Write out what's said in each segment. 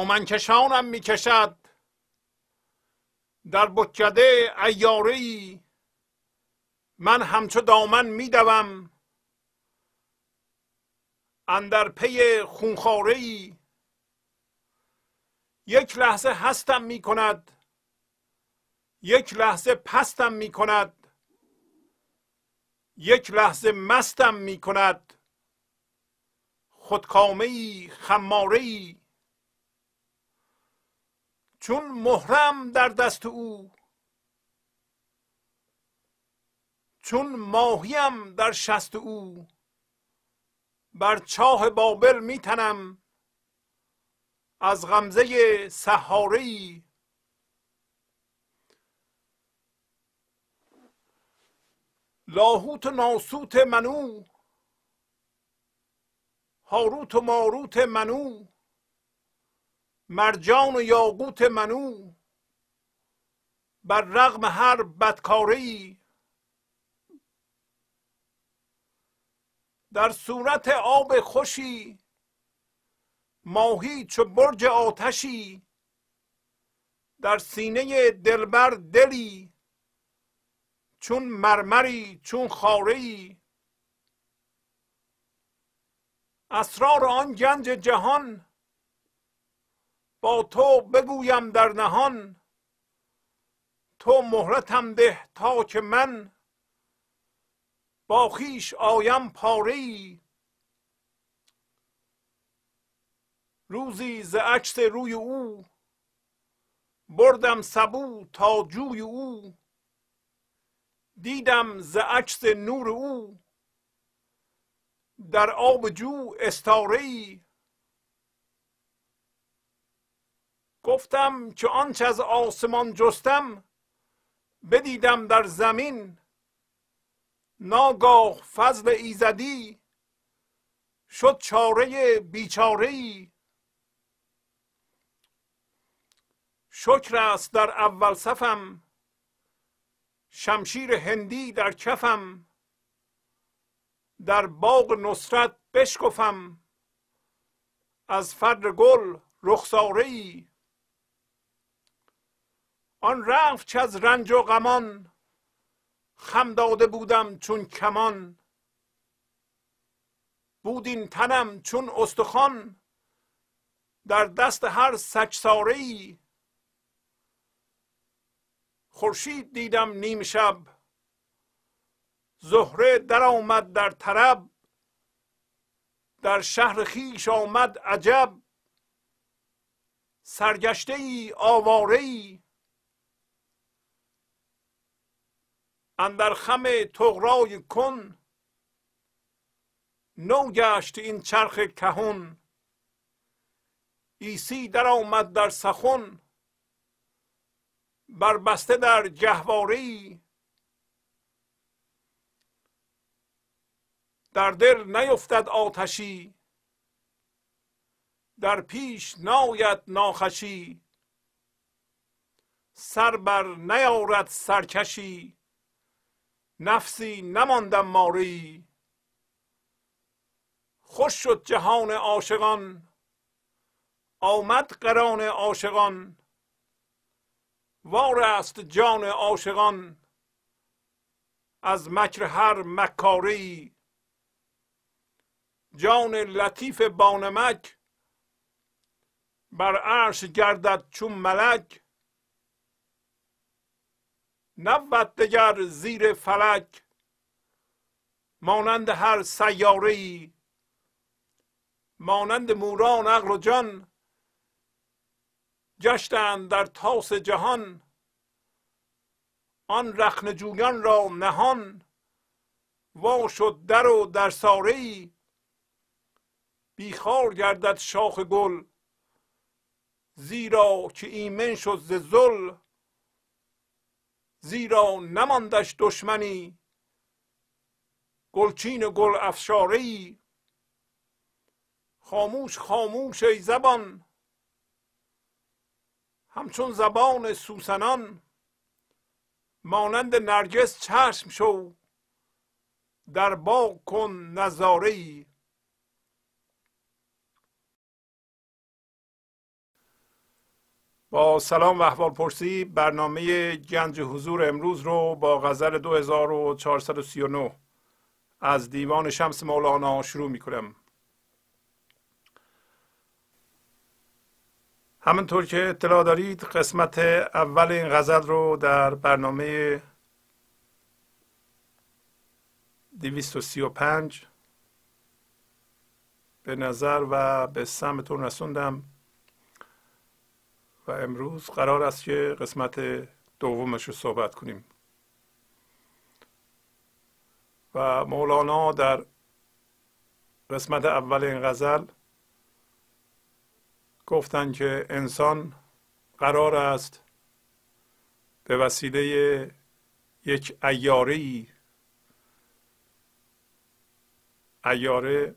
دامن کشانم می‌کشد. در بکده ایاره من همچو دامن میدوم. اندر پی خونخواره ای یک لحظه هستم می کند یک لحظه پستم می کند یک لحظه مستم می کند خودکامه ای خماره ای چون مهرم در دست او. چون ماهیم در شست او. بر چاه بابل میتنم از غمزه سحاره لاهوت و ناسوت منو. هاروت و ماروت منو. مرجان و یاقوت منو بر رغم هر بدکاری در صورت آب خوشی ماهی چو برج آتشی. در سینه دلبر دلی چون مرمری چون خاره اسرار آن گنج جهان با تو بگویم در نهان. تو مهرتم ده تا که من با خیش آیم پاره روزی ز عکس روی او بردم سبو تا جوی او. دیدم ز عکس نور او. در آب جو استاره ای گفتم که آنچه از آسمان جستم بدیدم در زمین ناگاه فضل ایزدی شد چاره بیچاره ای شکر است در اول صفم شمشیر هندی در کفم در باغ نصرت بشکفم از فر گل رخساره ای آن رفت چه از رنج و غمان خم داده بودم چون کمان. بود این تنم چون استخوان در دست هر سچساره ای خورشید دیدم نیم شب زهره در آمد در طرب. در شهر خیش آمد عجب سرگشته ای آواره ای اندر خم تغرای کن. نو گشت این چرخ کهون ایسی در آمد در سخن. بربسته در جهواری. در دل نیفتد آتشی. در پیش ناید ناخشی سر بر نیارد سرکشی. نفسی نماندم ماری. خوش شد جهان عاشقان آمد قران عاشقان. وار است جان عاشقان از مکر هر مکاری. جان لطیف بانمک بر عرش گردد چون ملک. نبود دگر زیر فلک مانند هر سیاره ای مانند موران عقل و جان گشتند در تاس جهان. آن رخن جویان را نهان وا شد در و در ساره ای بیخار گردد شاخ گل زیرا که ایمن شد ز ذل. زیرا نماندش دشمنی. گلچین گل افشاره خاموش خاموش ای زبان. همچون زبان سوسنان. مانند نرگس چشم شو. در باغ کن نظاره ای با سلام و احوال پرسی برنامه گنج حضور امروز رو با غزل 2439 از دیوان شمس مولانا شروع می کنم همونطور که اطلاع دارید قسمت اول این غزل رو در برنامه 235 به نظر و به سمتون رسوندم. و امروز قرار است که قسمت دومش رو صحبت کنیم. و مولانا در قسمت اول این غزل گفتن که انسان قرار است به وسیله یک ایاره ای ایاره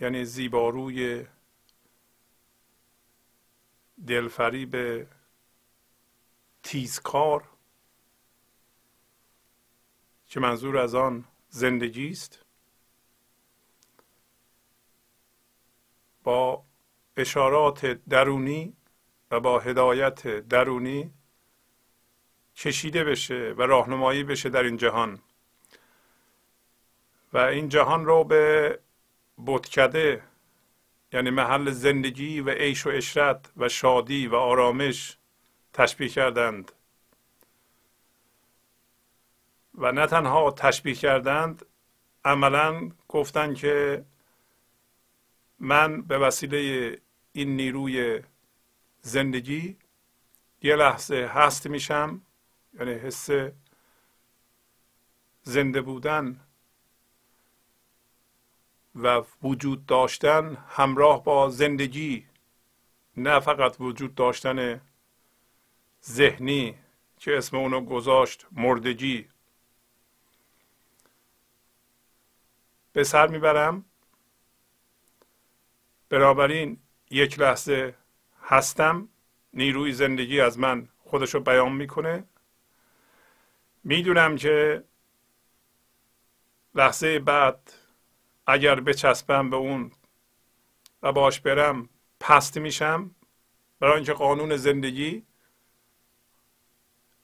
یعنی زیباروی دلفریب تیزکار که منظور از آن زندگی است؟ با اشارات درونی و با هدایت درونی کشیده بشه و راهنمایی بشه در این جهان. و این جهان رو به بتکده یعنی محل زندگی و عیش و اشرت و شادی و آرامش تشبیه کردند. و نه تنها تشبیه کردند عملا گفتند که من به وسیله این نیروی زندگی یه لحظه هست میشم یعنی حس زنده بودن و وجود داشتن همراه با زندگی نه فقط وجود داشتن ذهنی که اسم اونو گذاشت مردگی. به سر می‌برم. بنابراین یک لحظه هستم نیروی زندگی از من خودشو بیان می‌کنه. می‌دونم که لحظه بعد اگر بچسبم به اون و باش برم پست میشم برای اینکه قانون زندگی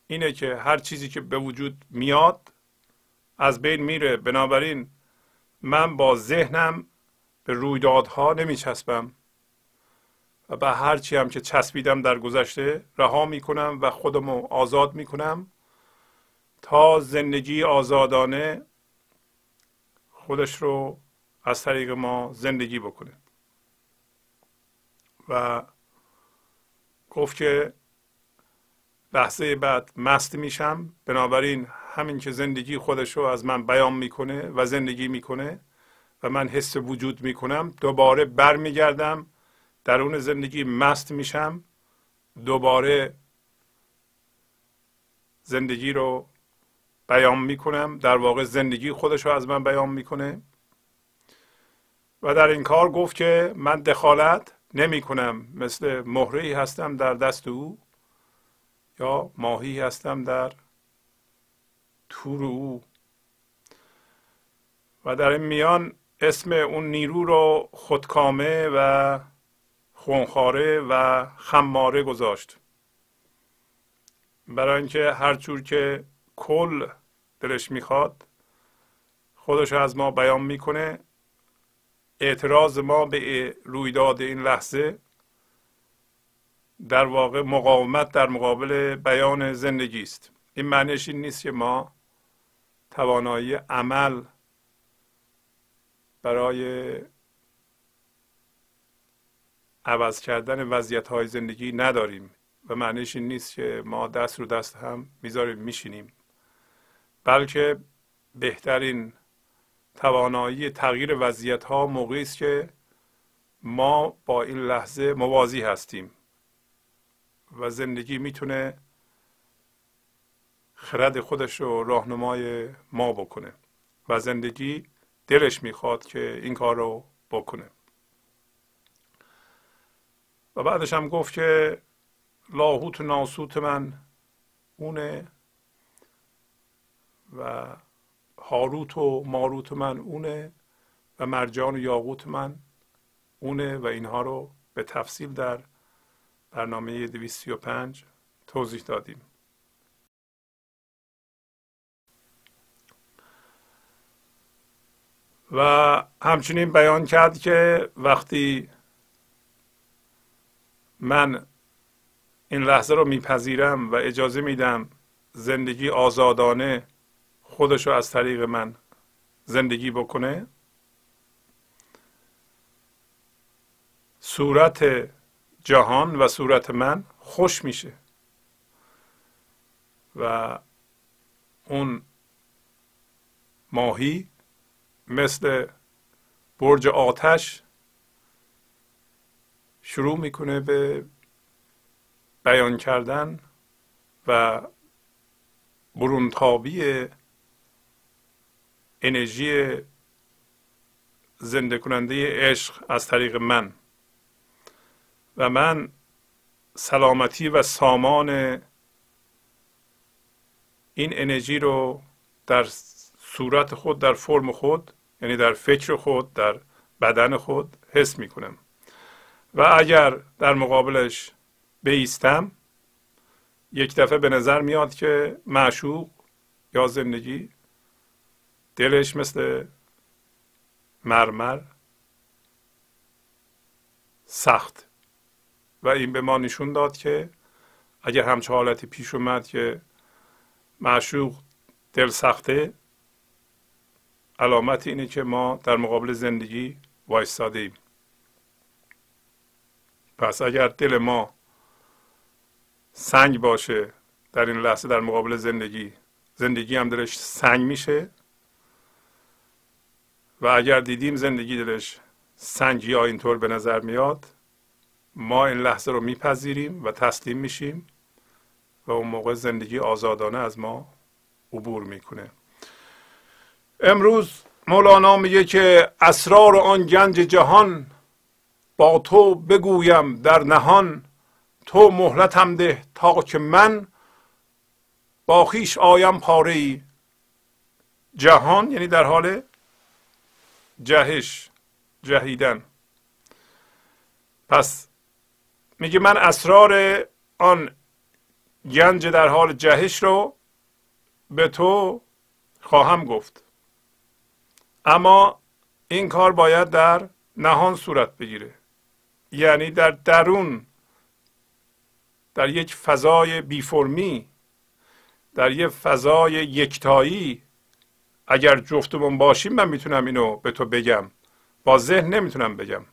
اینه که هر چیزی که به وجود میاد از بین میره. بنابراین من با ذهنم به رویدادها نمیچسبم و به هر چی هم که چسبیدم در گذشته رها می‌کنم و خودمو آزاد می‌کنم تا زندگی آزادانه خودش رو از طریق ما زندگی بکنه. و گفت که لحظه بعد مست میشم. بنابراین همین که زندگی خودش رو از من بیان می‌کنه و زندگی می‌کنه و من حس وجود می‌کنم دوباره برمیگردم درون زندگی مست میشم دوباره زندگی رو بیان می‌کنم در واقع زندگی خودش رو از من بیان می‌کنه. و در این کار گفت که من دخالت نمی کنم. مثل مهره هستم در دست او یا ماهی هستم در تور او. و در این میان اسم اون نیرو رو خودکامه و خونخاره و خماره گذاشت. برای اینکه هر جور که کل دلش می‌خواد خودش از ما بیان می‌کنه اعتراض ما به رویداد این لحظه در واقع مقاومت در مقابل بیان زندگی است. این معنیش این نیست که ما توانایی عمل برای عوض کردن وضعیت های زندگی نداریم و معنیش این نیست که ما دست رو دست هم می‌ذاریم میشینیم. بلکه بهترین توانایی تغییر وضعیت ها موقعی است که ما با این لحظه موازی هستیم و زندگی می‌تونه خرد خودش رو راهنمای ما بکنه و زندگی دلش می‌خواد که این کار رو بکنه. و بعدش هم گفت که لاهوت ناسوت من اونه و هاروت و ماروت من اونه و مرجان و یاقوت من اونه و اینها رو به تفصیل در برنامه 235 توضیح دادیم. و همچنین بیان کرد که وقتی من این لحظه رو میپذیرم و اجازه میدم زندگی آزادانه خودش رو از طریق من زندگی بکنه. صورت جهان و صورت من خوش میشه و اون ماهی مثل برج آتش شروع می‌کنه به بیان کردن و برونتابی انرژی زنده کننده عشق از طریق من. و من سلامتی و سامان این انرژی رو در صورت خود در فرم خود یعنی در فکر خود در بدن خود حس می کنم و اگر در مقابلش بیستم یک دفعه به نظر میاد که معشوق یا زندگی دلش مثل مرمر سخت. و این به ما نشون داد که اگر همچه حالتی پیش اومد که معشوق دل سخته علامت اینه که ما در مقابل زندگی وایستاده ایم. پس اگر دل ما سنگ باشه در این لحظه در مقابل زندگی زندگی هم دلش سنگ میشه و اگر دیدیم زندگی دلش سنگ یا اینطور به نظر میاد ما این لحظه رو میپذیریم و تسلیم میشیم و اون موقع زندگی آزادانه از ما عبور می‌کنه. امروز مولانا میگه که اسرار آن گنج جهان با تو بگویم در نهان تو مهلتم ده تا که من با خیش آیم پاره ای جهان یعنی در حال جهش جهیدن. پس میگه من اسرار آن گنج در حال جهش رو به تو خواهم گفت. اما این کار باید در نهان صورت بگیره. یعنی در درون در یک فضای بیفرمی در یک فضای یکتایی اگر جفتمون باشیم من می‌تونم اینو به تو بگم. با ذهن نمی‌تونم بگم.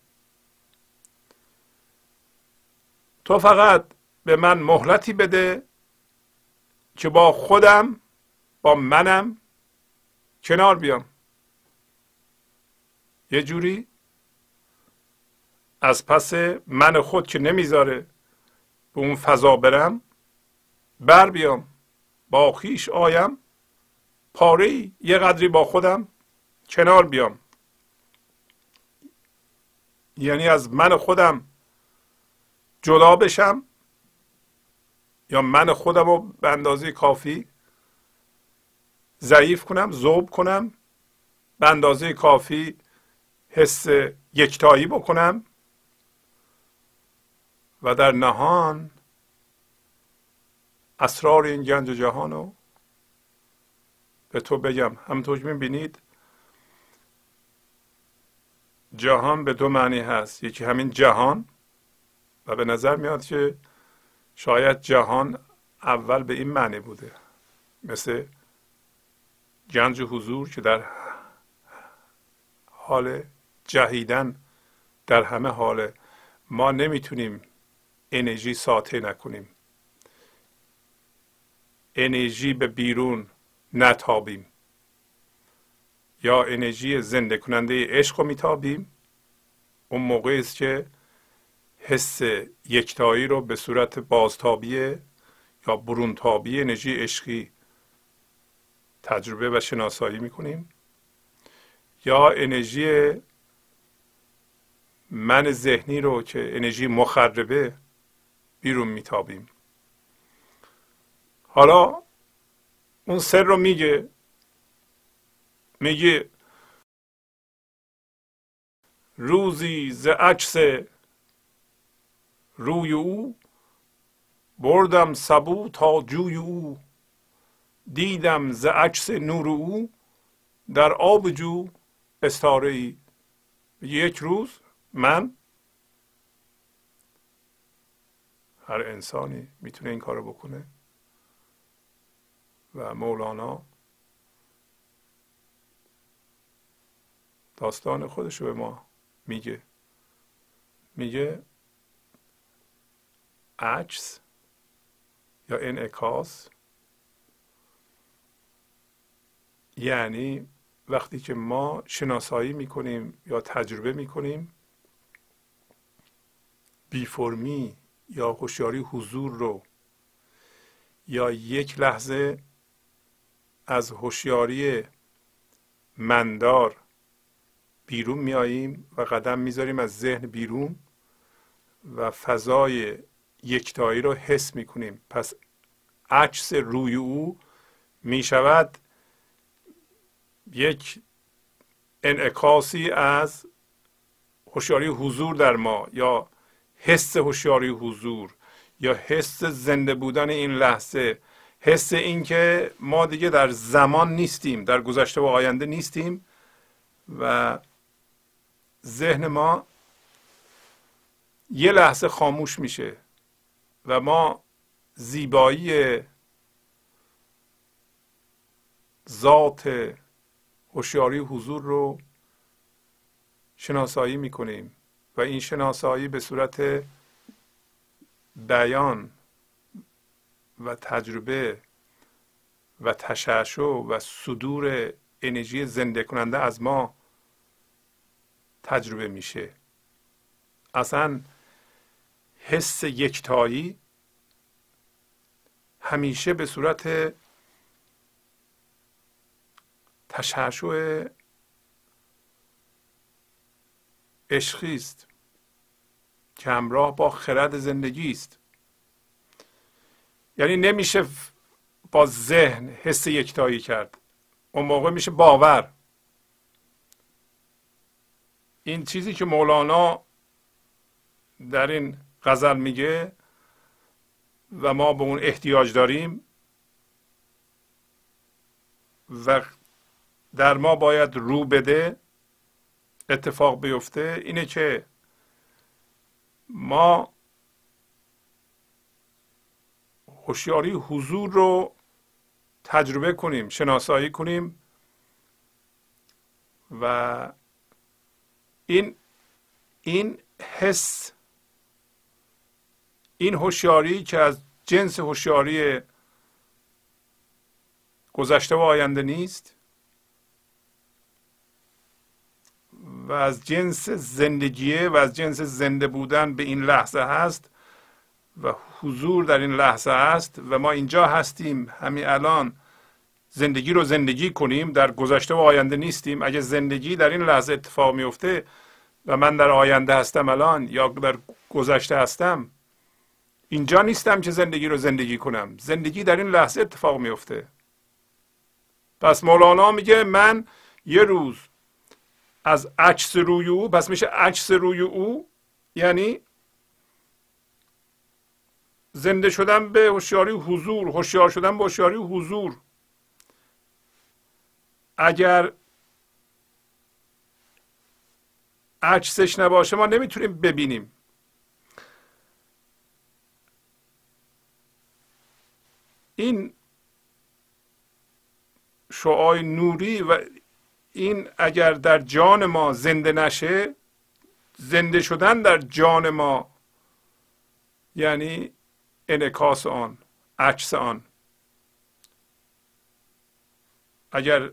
تو فقط به من مهلتی بده که با خودم با منم کنار بیام. یه جوری از پس من خود که نمی‌ذاره به اون فضا برم بر بیام با خیش آیم. پاره یه قدری با خودم کنار بیام. یعنی از من خودم جدا بشم یا من خودم رو به اندازه کافی ضعیف کنم زوب کنم به اندازه کافی حس یکتایی بکنم و در نهان اسرار این گنج جهان رو به تو بگم. همونطور که می‌بینید جهان به دو معنی هست. یکی همین جهان و به نظر میاد که شاید جهان اول به این معنی بوده. مثل گنج حضور که در حال جهیدن در همه حال ما نمی‌تونیم انرژی ساطع نکنیم. انرژی به بیرون نتابیم. یا انرژی زنده کننده عشق رو میتابیم. اون موقع است که حس یکتایی رو به صورت بازتابی یا برونتابی انرژی عشقی تجربه و شناسایی می‌کنیم. یا انرژی من ذهنی رو که انرژی مخربه بیرون میتابیم. حالا اون سر رو میگه. میگه روزی ز عکس روی او بردم سبو تا جوی او. دیدم ز عکس نور او در آب جو استاره ای یک روز من هر انسانی می‌تونه این کارو بکنه. و مولانا داستان خودش رو به ما میگه. میگه عکس یا انعکاس یعنی وقتی که ما شناسایی می‌کنیم یا تجربه می‌کنیم بی فرمی یا هوشیاری حضور رو یا یک لحظه از هوشیاری مندار بیرون میاییم و قدم می‌ذاریم از ذهن بیرون و فضای یکتایی رو حس می‌کنیم. پس عکس روی او می‌شود یک انعکاسی از هوشیاری حضور در ما یا حس هوشیاری حضور یا حس زنده بودن این لحظه. حس اینکه ما دیگه در زمان نیستیم در گذشته و آینده نیستیم و ذهن ما یه لحظه خاموش میشه و ما زیبایی ذات هوشیاری حضور رو شناسایی می‌کنیم و این شناسایی به صورت بیان و تجربه و تشعشع و صدور انرژی زنده کننده از ما تجربه میشه. اصلا حس یکتایی همیشه به صورت تشعشع عشقی است که همراه با خرد زندگی است. یعنی نمیشه با ذهن حس یکتایی کرد. اون موقع میشه باور. این چیزی که مولانا در این غزل میگه و ما به اون احتیاج داریم و در ما باید رو بده اتفاق بیفته اینه که ما هوشیاری حضور رو تجربه کنیم شناسایی کنیم و این این حس این هوشیاری که از جنس هوشیاری گذشته و آینده نیست و از جنس زندگیه و از جنس زنده بودن به این لحظه هست و حضور در این لحظه هست و ما اینجا هستیم همین الان. زندگی رو زندگی کنیم در گذشته و آینده نیستیم. اگه زندگی در این لحظه اتفاق میفته و من در آینده هستم الان یا در گذشته هستم اینجا نیستم که زندگی رو زندگی کنم. زندگی در این لحظه اتفاق میفته پس مولانا میگه من یه روز از عکس روی او پس میشه عکس روی او یعنی زنده شدن به هوشیاری حضور هوشیار شدن به هوشیاری حضور. اگر عکسش نباشه ما نمی‌تونیم ببینیم. این شعای نوری و این اگر در جان ما زنده نشه زنده شدن در جان ما یعنی انعکاس آن عکس آن. اگر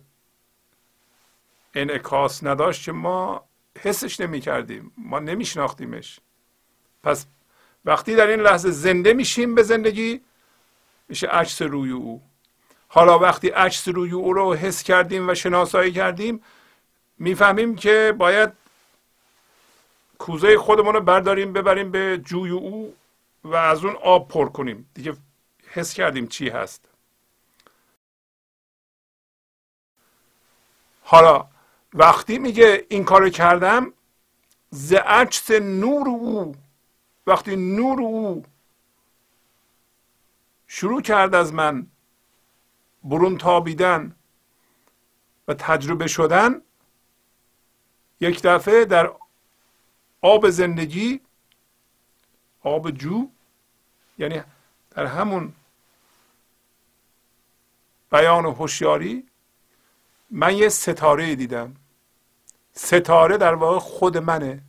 انعکاس نداشت که ما حسش نمی کردیم ما نمی شناختیمش. پس وقتی در این لحظه زنده میشیم به زندگی میشه عکس روی او. حالا وقتی عکس روی او رو حس کردیم و شناسایی کردیم می‌فهمیم که باید کوزه خودمون رو برداریم ببریم به جوی او. و از اون آب پر کنیم. دیگه حس کردیم چی هست. حالا وقتی میگه این کارو کردم ز عکس نور او وقتی نور او شروع کرد از من برون تابیدن و تجربه شدن یک دفعه در آب زندگی آب جو یعنی در همون بیان و هوشیاری من یه ستاره دیدم. ستاره در واقع خود منه.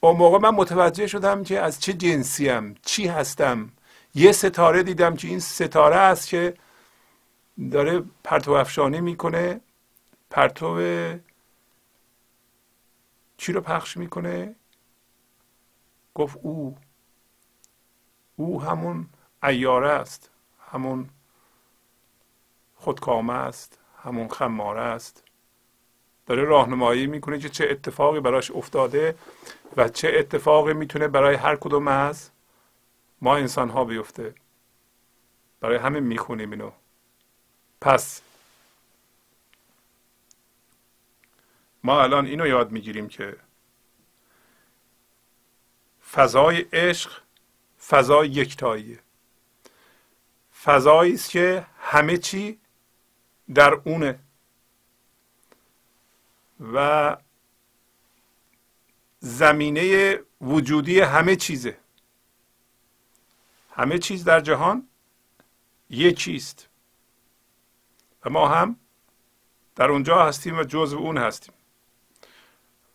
اون موقع من متوجه شدم که از چه جنسیم چی هستم. یه ستاره دیدم که این ستاره است که داره پرتو افشانی می‌کنه. پرتو چی رو پخش می‌کنه؟ گفت او. او همون ایاره است همون خودکامه است همون خماره است. داره راهنمایی می‌کنه که چه اتفاقی براش افتاده و چه اتفاقی می‌تونه برای هر کدوم از ما انسان ها بیفته. برای همین می‌خونیم اینو. پس ما الان اینو یاد می‌گیریم که فضای عشق فضای یکتاییه فضایی است که همه چی در اونه. و زمینه وجودی همه چیزه. همه چیز در جهان یکیست و ما هم در اونجا هستیم و جزو اون هستیم.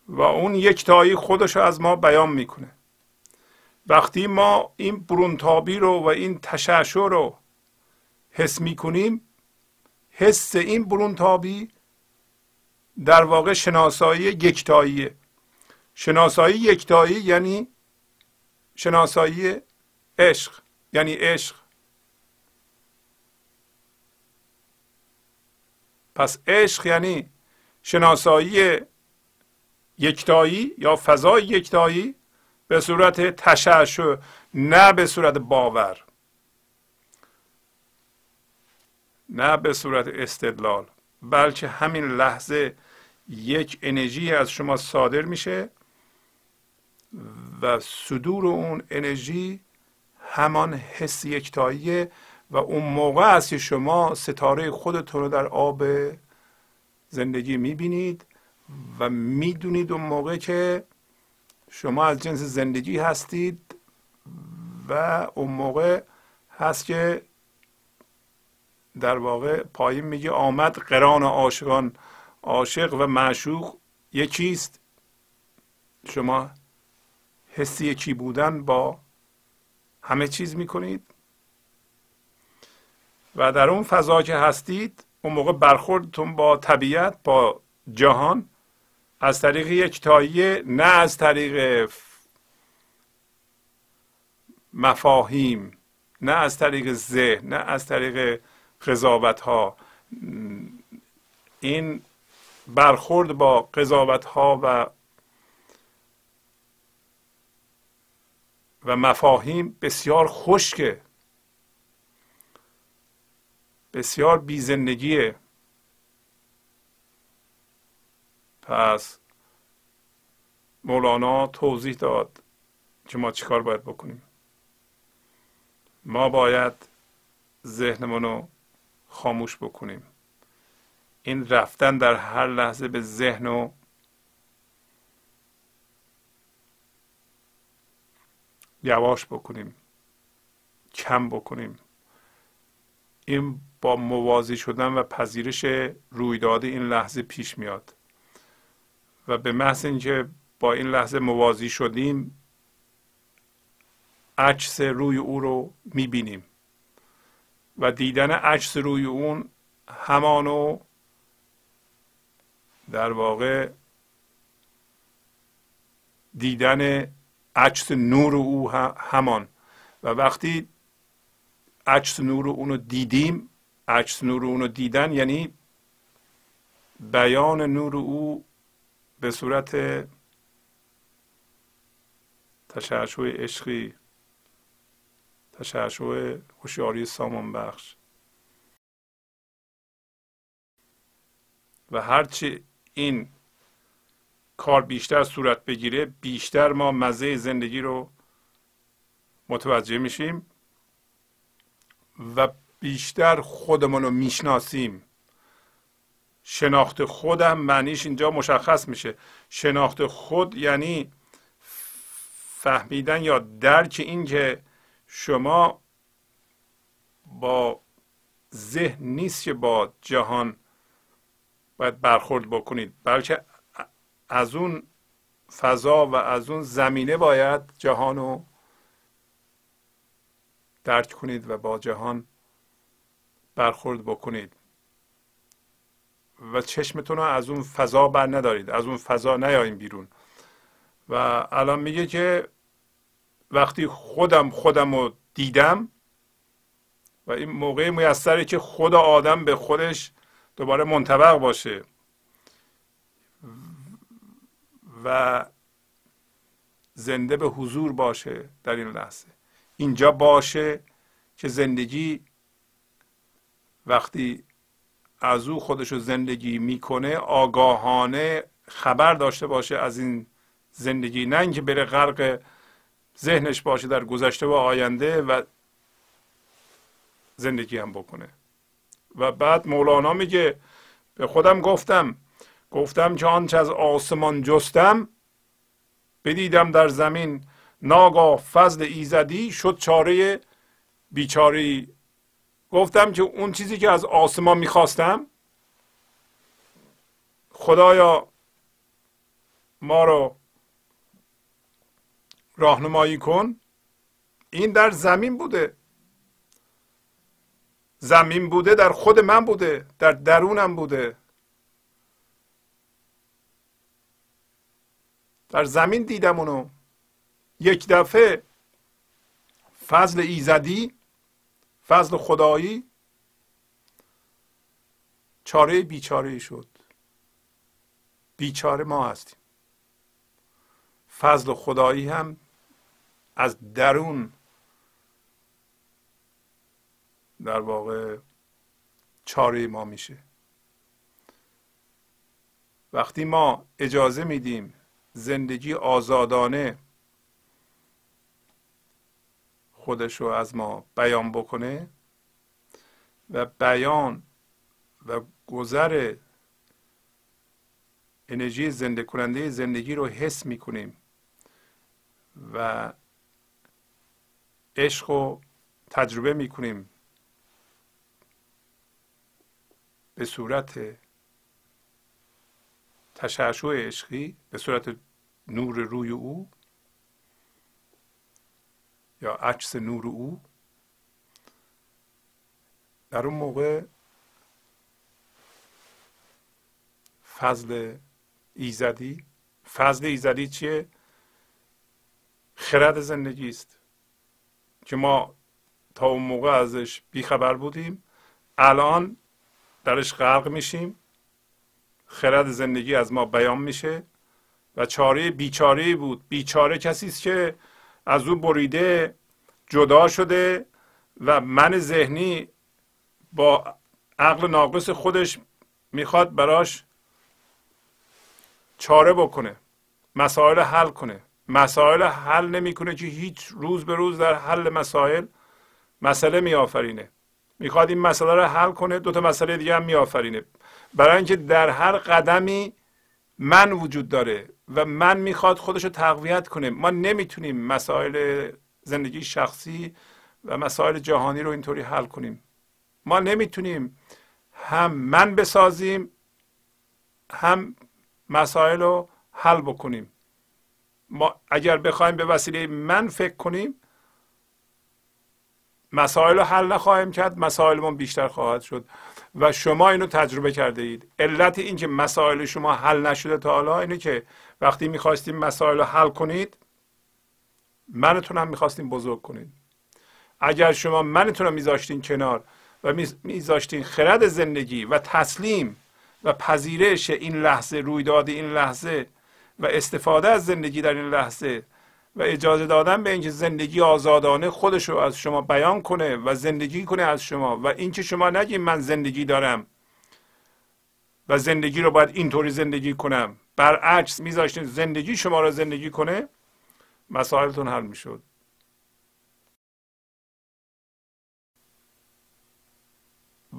و اون یکتایی خودش رو از ما بیان می‌کنه. وقتی ما این برونتابی رو و این تشعشع رو حس می‌کنیم حس این برونتابی در واقع شناسایی یکتاییه. شناسایی یکتایی یعنی شناسایی عشق یعنی عشق. پس عشق یعنی شناسایی یکتایی یا فضای یکتایی. به صورت تشعشع نه به صورت باور. نه به صورت استدلال بلکه همین لحظه یک انرژی از شما صادر میشه و صدور اون انرژی همان حس یکتاییه و اون موقع است که شما ستاره خودتون رو در آب زندگی می‌بینید و می‌دونید اون موقع که شما از جنس زندگی هستید و اون موقع هست که در واقع پایین میگه آمد قران عاشقان عاشق و معشوق یکیست. شما حس یکی بودن با همه چیز می‌کنید. و در اون فضا که هستید اون موقع برخوردتون با طبیعت با جهان از طریق یکتایی نه از طریق مفاهیم نه از طریق ذهن نه از طریق قضاوت ها این برخورد با قضاوت ها و و مفاهیم بسیار خشکه. بسیار بیزندگیه. پس مولانا توضیح داد که ما چیکار باید بکنیم. ما باید ذهنمون رو خاموش بکنیم. این رفتن در هر لحظه به ذهن و یواش بکنیم کم بکنیم. این با موازی شدن و پذیرش رویداد این لحظه پیش میاد. و به محض اینکه با این لحظه موازی شدیم عکس روی او رو می‌بینیم. و دیدن عکس روی اون همانو در واقع دیدن عکس نور او همان. و وقتی عکس نور اونو دیدیم عکس نور اونو دیدن یعنی بیان نور او به صورت تشعشع عشقی تشعشع هوشیاری سامان بخش و هرچی این کار بیشتر صورت بگیره بیشتر ما مزه زندگی رو متوجه میشیم و بیشتر خودمون رو می‌شناسیم. شناخت خودم معنیش اینجا مشخص میشه. شناخت خود یعنی فهمیدن یا درک این که شما با ذهن نیست که با جهان باید برخورد بکنید بلکه از اون فضا و از اون زمینه باید جهان رو درک کنید و با جهان برخورد بکنید. و چشمتون رو از اون فضا بر ندارید. از اون فضا نیاییم بیرون. و الان میگه که وقتی خودم خودم رو دیدم و این موقع میسره که خود آدم به خودش دوباره منطبق باشه. و زنده به حضور باشه در این لحظه. اینجا باشه که زندگی وقتی از او خودش رو زندگی می‌کنه آگاهانه خبر داشته باشه از این زندگی. نه اینکه بره غرق ذهنش باشه در گذشته و آینده و زندگی هم بکنه. و بعد مولانا میگه به خودم گفتم گفتم که آنچه از آسمان جستم بدیدم در زمین ناگاه فضل ایزدی شد چاره بیچاری گفتم که اون چیزی که از آسمان می‌خواستم خدایا ما رو راهنمایی کن. این در زمین بوده. زمین بوده در خود من بوده در درونم بوده. در زمین دیدم اونو. یک دفعه فضل ایزدی فضل خدایی چاره بیچاره شد. بیچاره ما هستیم. فضل خدایی هم از درون در واقع چاره ما میشه. وقتی ما اجازه میدیم زندگی آزادانه خودش رو از ما بیان بکنه و بیان و گذر انرژی زنده کننده زندگی رو حس می‌کنیم و عشق رو تجربه می‌کنیم به صورت تشعشع عشقی به صورت نور روی او. یا عکس نور او. در اون موقع فضل ایزدی. فضل ایزدی چیه؟ خرد زندگی است که ما تا اون موقع ازش بیخبر بودیم. الان درش غرق میشیم. خرد زندگی از ما بیان میشه و چاره بیچاره بود. بیچاره کسی است که از او بریده جدا شده و من ذهنی با عقل ناقص خودش می‌خواد براش چاره بکنه مسائل حل کنه. مسائل حل نمی‌کنه که هیچ روز به روز در حل مسائل مسئله میآفرینه. می‌خواد این مسئله رو حل کنه دو تا مسئله دیگه هم میآفرینه. برای اینکه در هر قدمی من وجود داره. و من می‌خواد خودش رو تقویت کنه. ما نمی‌تونیم مسائل زندگی شخصی و مسائل جهانی رو اینطوری حل کنیم. ما نمی‌تونیم هم من بسازیم هم مسائل رو حل بکنیم. ما اگر بخوایم به وسیله من فکر کنیم مسائل رو حل نخواهیم کرد مسائلمون بیشتر خواهد شد. و شما اینو تجربه کرده اید. علت اینکه مسائل شما حل نشده تا حالا اینه که وقتی می‌خواستیم مسائل رو حل کنید منتون هم می‌خواستیم بزرگ کنید. اگر شما منتون رو میذاشتین کنار و میذاشتین خرد زندگی و تسلیم و پذیرش این لحظه رویداد این لحظه و استفاده از زندگی در این لحظه و اجازه دادن به اینکه زندگی آزادانه خودش رو از شما بیان کنه و زندگی کنه از شما و اینکه شما نگید من زندگی دارم و زندگی رو باید اینطوری زندگی کنم. برعکس میذاشتین زندگی شما رو زندگی کنه مسائلتون حل می‌شد.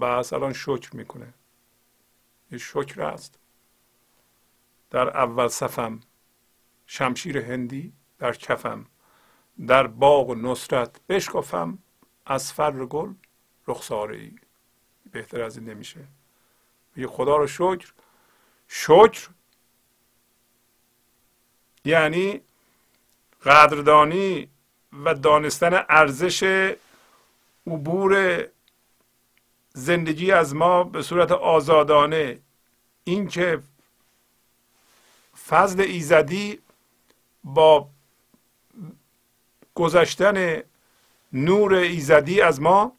بس الان شکر می‌کنه. یه شکر است. در اول صفم شمشیر هندی در کفم در باغ و نصرت بشکفم از فر گل رخساره ای بهتر از این نمیشه. یه خدا رو شکر. شکر یعنی قدردانی و دانستن ارزش عبور زندگی از ما به صورت آزادانه. اینکه فضل ایزدی با گذشتن نور ایزدی از ما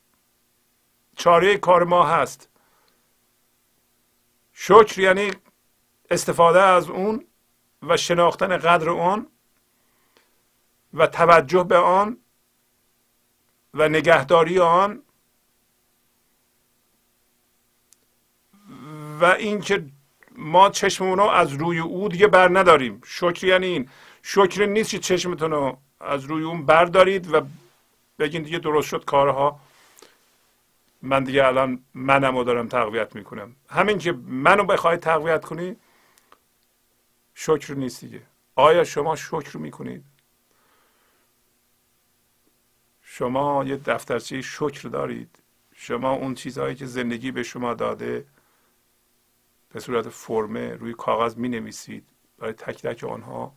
چاره کار ما هست. شکر یعنی استفاده از اون و شناختن قدر آن و توجه به آن و نگهداری آن و اینکه ما چشممون رو از روی او دیگه بر نداریم. شکر یعنی این. شکر نیست که چشمتون رو از روی اون بردارید و بگین دیگه درست شد کارها. من دیگه الان منم رو دارم تقویت می‌کنم. همین که منو بخواید تقویت کنی شکر نیست دیگه. آیا شما شکر می‌کنید؟ شما یه دفترچه شکر دارید. شما اون چیزهایی که زندگی به شما داده به صورت فرمه روی کاغذ می نویسید برای تک تک آنها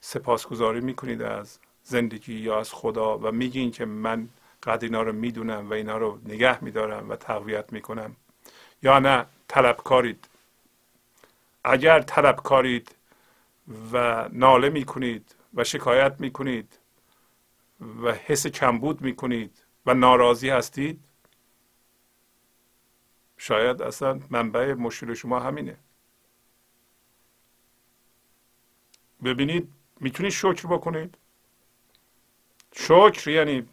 سپاسگزاری می کنید از زندگی یا از خدا و میگین که من قدر اینا رو می‌دونم و اینا رو نگه میدارم و تقویت می‌کنم. یا نه طلبکارید. اگر طلبکارید و ناله می‌کنید و شکایت می‌کنید و حس کمبود می‌کنید و ناراضی هستید شاید اصلا منبع مشکل شما همینه. ببینید می‌تونید شکر بکنید. شکر یعنی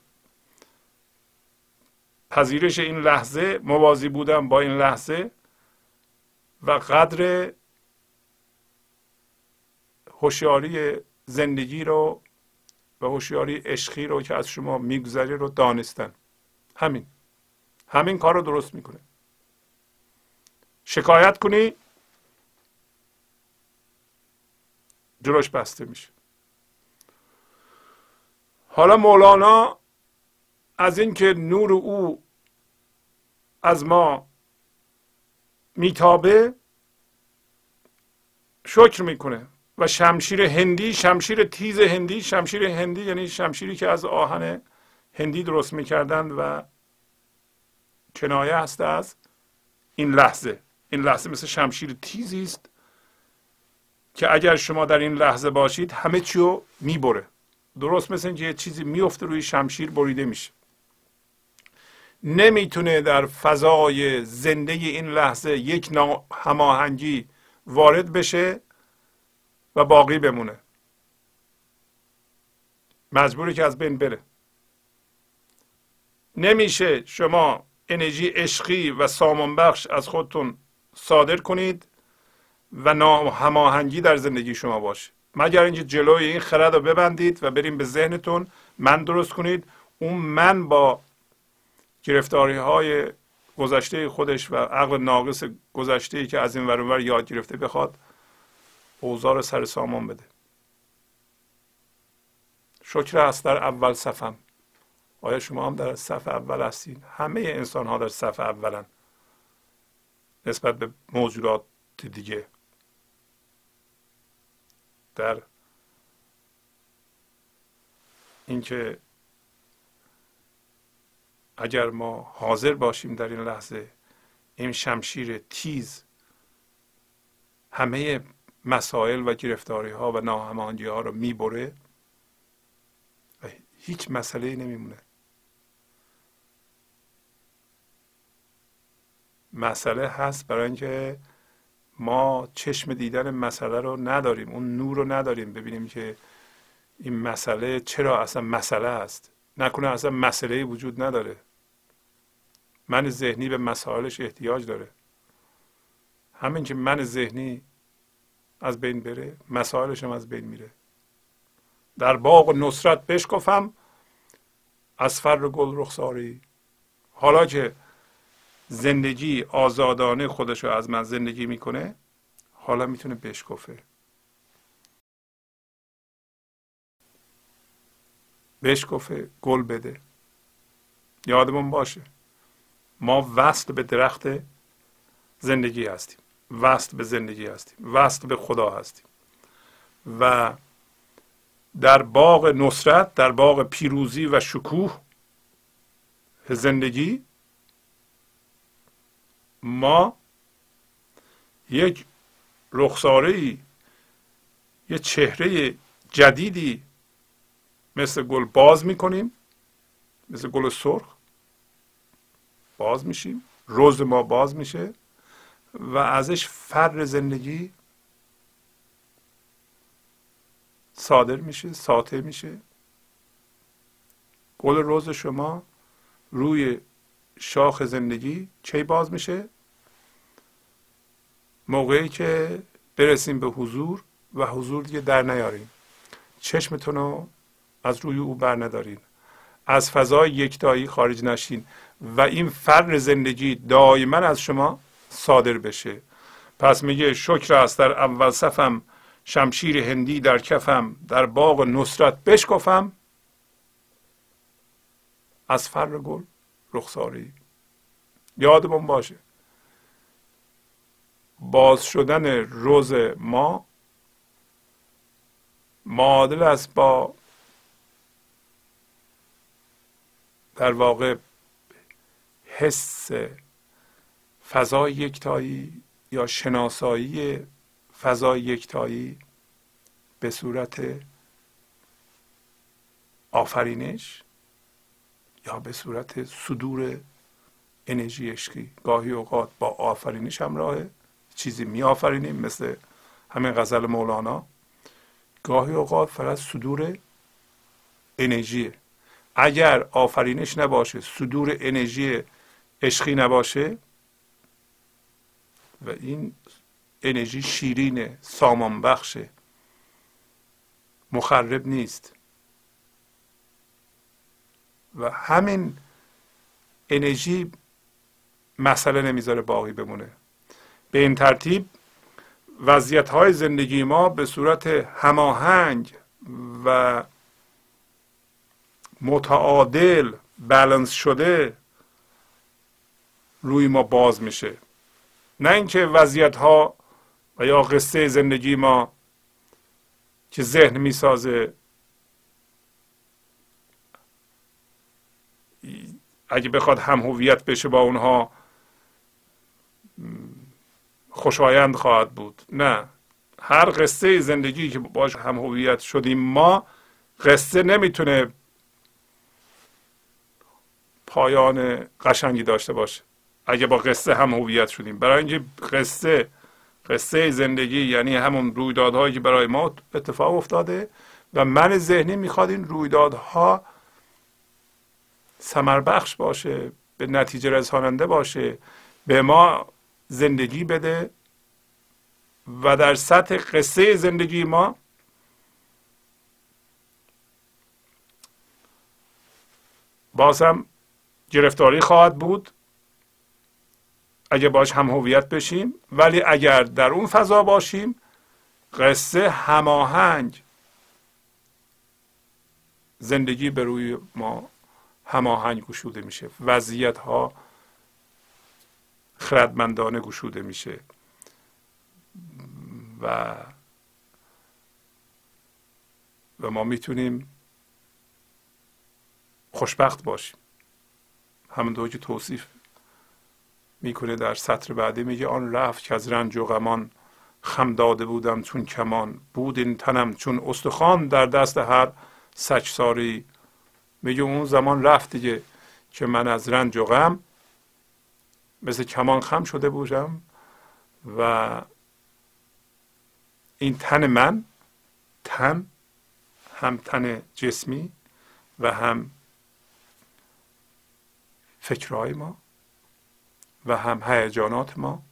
پذیرش این لحظه موازی بودن با این لحظه و قدر هوشیاری زندگی رو و هوشیاری عشقی رو که از شما میگذره رو دانستن. همین. همین کار رو درست می‌کنه. شکایت کنی جلوش بسته میشه. حالا مولانا از اینکه نور او از ما میتابه شکر می‌کنه. و شمشیر هندی شمشیر تیز هندی شمشیر هندی یعنی شمشیری که از آهن هندی درست می‌کردند و کنایه هست از این لحظه. این لحظه مثل شمشیر تیزی است که اگر شما در این لحظه باشید همه چی رو می‌بره. درست مثل اینکه یه چیزی میفته روی شمشیر بریده میشه. نمی‌تونه در فضای زنده این لحظه یک هماهنگی وارد بشه و باقی بمونه. مجبوری که از بین بره. نمیشه شما انرژی عشقی و سامان بخش از خودتون صادر کنید و هماهنگی در زندگی شما باشه. مگر اینکه جلوی این خرد رو ببندید و بریم به ذهنتون من درست کنید. اون من با گرفتاری های گذشته خودش و عقل ناقص گذشته که از این ور یاد گرفته بخواد اوضاع سر سامان بده. شکر است در اول صفم. آیا شما هم در صف اول هستید همه انسان ها در صف اولن. نسبت به موجودات دیگه. در اینکه اگر ما حاضر باشیم در این لحظه این شمشیر تیز همه مسائل و گرفتاری ها و ناهمانگی ها رو می‌بره و هیچ مسئله نمیمونه. مسئله هست برای اینکه ما چشم دیدن مسئله رو نداریم اون نور رو نداریم ببینیم که این مسئله چرا اصلا مسئله است. نکنه اصلا مسئله وجود نداره. من ذهنی به مسائلش احتیاج داره. همین که من ذهنی از بین بره مسائلش هم از بین میره. در باغ نصرت بشکفم از فر گل رخساری. حالا که زندگی آزادانه خودش رو از من زندگی می‌کنه حالا می‌تونه بشکفه. بشکفه گل بده. یادمون باشه ما وصل به درخت زندگی هستیم. وصل به زندگی هستیم وصل به خدا هستیم. و در باغ نصرت در باغ پیروزی و شکوه زندگی ما یک رخساره ای یه چهره جدیدی مثل گل باز می‌کنیم مثل گل سرخ باز میشیم روز ما باز میشه. و ازش فر زندگی صادر میشه ساطع میشه. گل روز شما روی شاخ زندگی چه باز میشه؟ موقعی که برسیم به حضور و حضور دیگه در نیاریم. چشمتون رو از روی او بر ندارین. از فضای یکتایی خارج نشین. و این فر زندگی دائما از شما صادر بشه. پس میگه شکر است در اول صفم شمشیر هندی در کفم در باغ نصرت بشکفم. از فر گل رخساری. یادمون باشه. باز شدن روز ما معادل است با در واقع حس فضای یکتایی یا شناسایی فضای یکتایی به صورت آفرینش یا به صورت صدور انرژی عشقی. گاهی اوقات با آفرینش همراهه چیزی می آفرینیم مثل همین غزل مولانا. گاهی اوقات فقط صدور انرژیه. اگر آفرینش نباشه صدور انرژی عشقی نباشه و این انرژی شیرینه سامان بخشه مخرب نیست. و همین انرژی مسئله نمی‌ذاره باقی بمونه. به این ترتیب وضعیت های زندگی ما به صورت هماهنگ و متعادل بلنس شده روی ما باز میشه. نه اینکه وضعیت ها و یا قصه زندگی ما که ذهن می‌سازه. اگه بخواد هم هویت بشه با اونها خوشایند خواهد بود. نه. هر قصه زندگی که باش هم هویت شدیم ما قصه نمی‌تونه پایان قشنگی داشته باشه. اگه با قصه هم هویت شدیم. برای اینکه قصه قصه زندگی یعنی همون رویدادهایی که برای ما اتفاق افتاده و من ذهنی می‌خواد این رویدادها سمر بخش باشه به نتیجه رساننده باشه به ما زندگی بده و در سطح قصه زندگی ما بازم گرفتاری خواهد بود. اگه باش هم هویت بشیم ولی اگر در اون فضا باشیم قصه هماهنگ. زندگی به روی ما هماهنگ گشوده میشه. وضعیت ها خردمندانه گشوده میشه. و و ما می‌تونیم خوشبخت باشیم. همونطور که توصیف می‌کنه در سطر بعدی میگه آن رفت که از رنج و غمان خم داده بودم چون کمان. بود این تنم چون استخوان در دست هر سچساری میگه اون زمان رفت دیگه که من از رنج و غم مثل کمان خم شده بودم و این تن من تن هم تن جسمی و هم فکرهای ما. و هم هیجانات ما.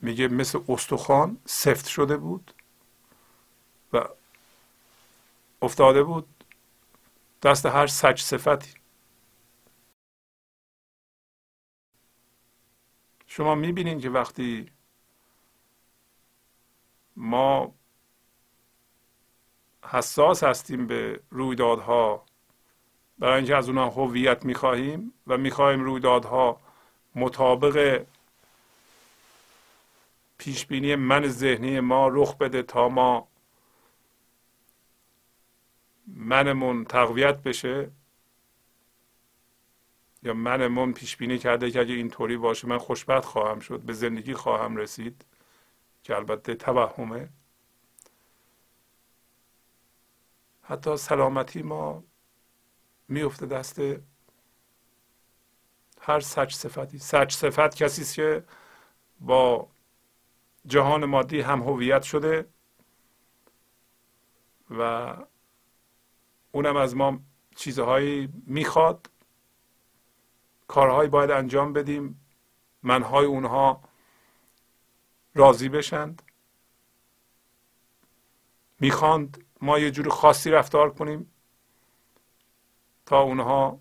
میگه مثل استخوان سفت شده بود و افتاده بود. دست هر سج صفتی. شما می‌بینید که وقتی ما حساس هستیم به رویدادها برای اینکه از اونها هویت می‌خواهیم و می‌خواهیم رویدادها مطابق پیش بینی من ذهنی ما رخ بده تا ما منمون تقویت بشه یا منمون پیش بینی کرده که اگه اینطوری باشه من خوشبخت خواهم شد به زندگی خواهم رسید که البته توهمه. حتی سلامتی ما میفته دست هر سچ صفتی. سچ صفت کسی است که با جهان مادی هم هویت شده و اونم از ما چیزهایی می‌خواد. کارهایی باید انجام بدیم. منهای اونها راضی بشند. می‌خواند ما یه جور خاصی رفتار کنیم تا اونها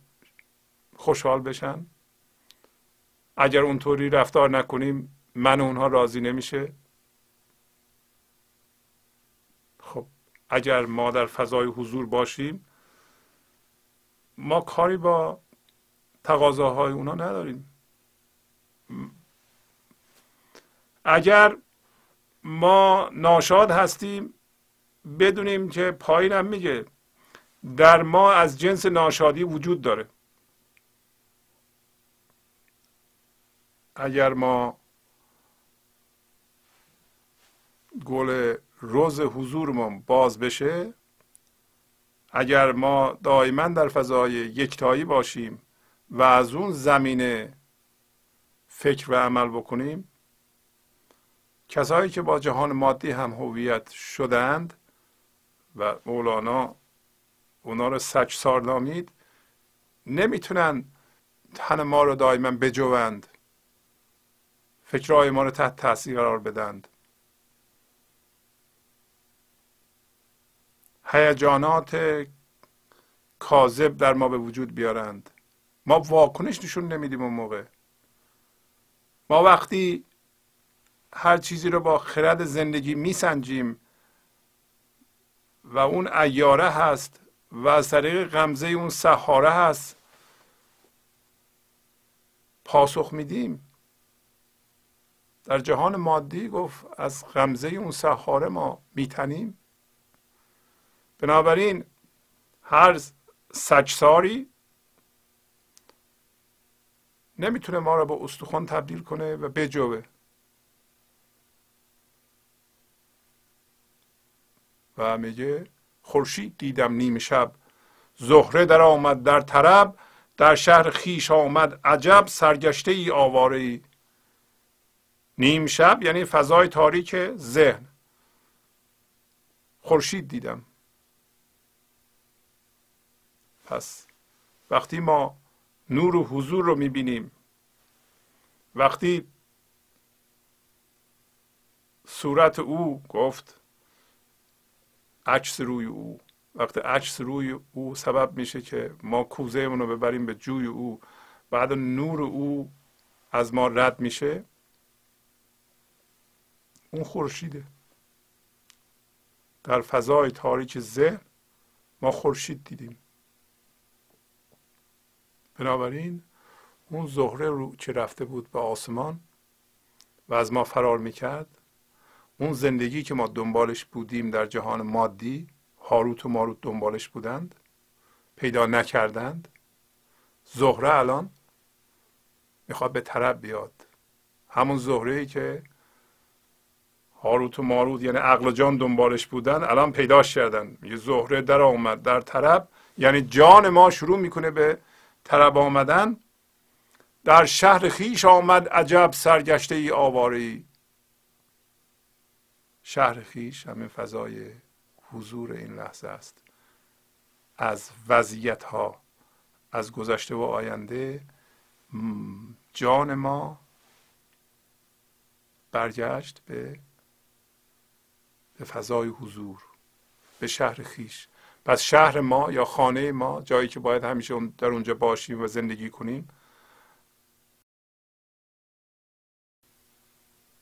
خوشحال بشن. اگر اونطوری رفتار نکنیم من اونها راضی نمیشه. خب اگر ما در فضای حضور باشیم ما کاری با تقاضاهای اونا نداریم. اگر ما ناشاد هستیم بدونیم که پایینم میگه در ما از جنس ناشادی وجود داره. اگر ما گل روز حضورمون باز بشه اگر ما دائما در فضای یکتایی باشیم و از اون زمینه فکر و عمل بکنیم کسایی که با جهان مادی هم هویت شدند و مولانا اونا رو سچسار نامید نمی‌تونن تن ما رو دائما بجوند فکرهای ما رو تحت تاثیر قرار بدند هیجانات کاذب در ما به وجود بیارند. ما واکنش نشون نمیدیم اون موقع. ما وقتی هر چیزی رو با خرد زندگی میسنجیم و اون ایاره هست و از طریق غمزه اون سحاره هست پاسخ میدیم. در جهان مادی گفت از غمزه اون سحاره ما میتنیم. بنابراین هر سجساری نمی‌تونه ما را به استخوان تبدیل کنه و بجوه. و میگه خورشید دیدم نیم شب. زهره در آمد در طرب در شهر خیش آمد عجب سرگشته ای آواره ای نیم شب یعنی فضای تاریک ذهن. خورشید دیدم. پس وقتی ما نور و حضور رو می‌بینیم وقتی صورت او گفت عکس روی او وقتی عکس روی او سبب میشه که ما کوزه رو ببریم به جوی او بعد نور او از ما رد میشه اون خورشیده. در فضای تاریک ذهن ما خورشید دیدیم. بنابراین اون زهره رو که رفته بود به آسمان و از ما فرار می‌کرد اون زندگی که ما دنبالش بودیم در جهان مادی هاروت و ماروت دنبالش بودند پیدا نکردند. زهره الان می‌خواد به طرف بیاد. همون زهره ای که هاروت و ماروت یعنی عقل جان دنبالش بودن الان پیداش کردن. یه زهره در آمد در طرب. یعنی جان ما شروع می‌کنه به طرب آمدن. در شهر خیش آمد عجب سرگشته ای آواره ای شهر خیش همه فضای حضور این لحظه است. از وضعیت ها از گذشته و آینده جان ما برگشت به به فضای حضور به شهر خیش. پس شهر ما یا خانه ما جایی که باید همیشه در اونجا باشیم و زندگی کنیم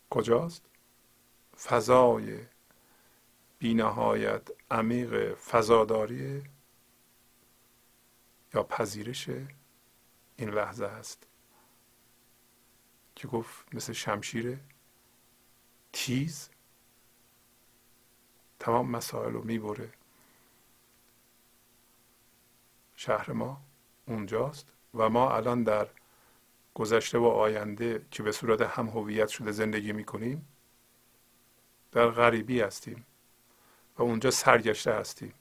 کجاست؟ فضای بینهایت عمیق فضاداری یا پذیرش این لحظه است که گفت مثل شمشیر تیز تمام مسائل رو می‌بره. شهر ما اونجاست و ما الان در گذشته و آینده که به صورت هم هویت شده زندگی می‌کنیم در غریبی هستیم و اونجا سرگشته هستیم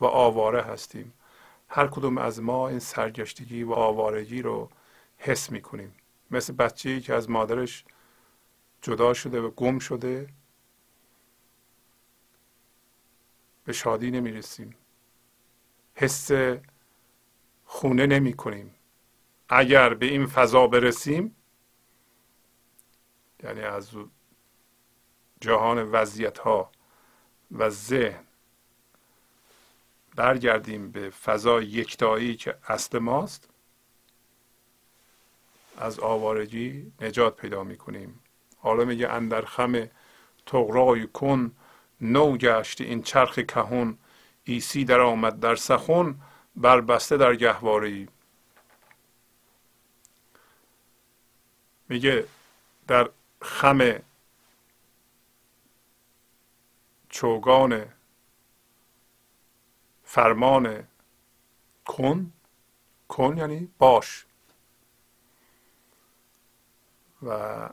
و آواره هستیم. هر کدوم از ما این سرگشتگی و آوارگی رو حس می‌کنیم. مثل بچه‌ای که از مادرش جدا شده و گم شده به شادی نمی‌رسیم. حس خونه نمی کنیم اگر به این فضا برسیم یعنی از جهان وضعیت ها و ذهن برگردیم به فضای یکتایی که اصل ماست از آوارگی نجات پیدا می کنیم حالا میگه اندر خم تغرای کن نو گشت این چرخ کهون ایسی در آمد در سخون بربسته در گهواره میگه در خم چوگان فرمان کن کن یعنی باش. و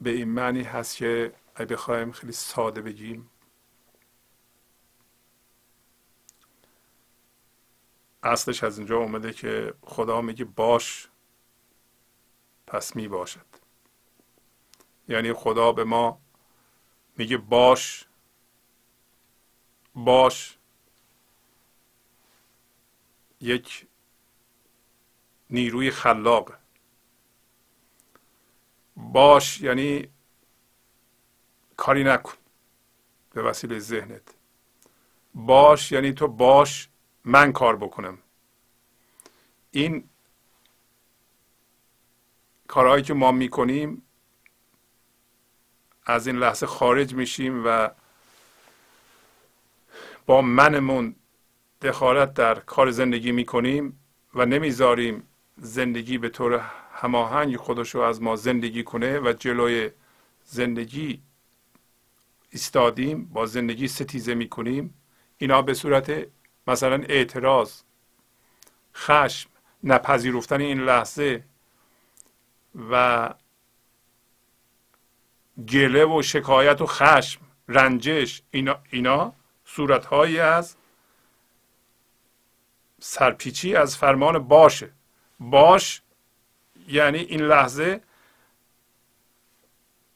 به این معنی هست که اگه بخوایم خیلی ساده بگیم. اصلش از اینجا اومده که خدا میگه باش پس می باشد یعنی خدا به ما میگه باش باش. یک نیروی خلاق. باش یعنی کاری نکن. به وسیله ذهنت. باش یعنی تو باش من کار بکنم. این کارهایی که ما می‌کنیم از این لحظه خارج میشیم و با منمون دخالت در کار زندگی می‌کنیم و نمی‌ذاریم زندگی به طور هماهنگ خودش رو از ما زندگی کنه و جلوی زندگی ایستادیم با زندگی ستیزه می‌کنیم. اینا به صورت مثلا اعتراض خشم نپذیرفتن این لحظه و گله و شکایت و خشم رنجش اینا, اینا صورتهایی از سرپیچی از فرمان باشه باش یعنی این لحظه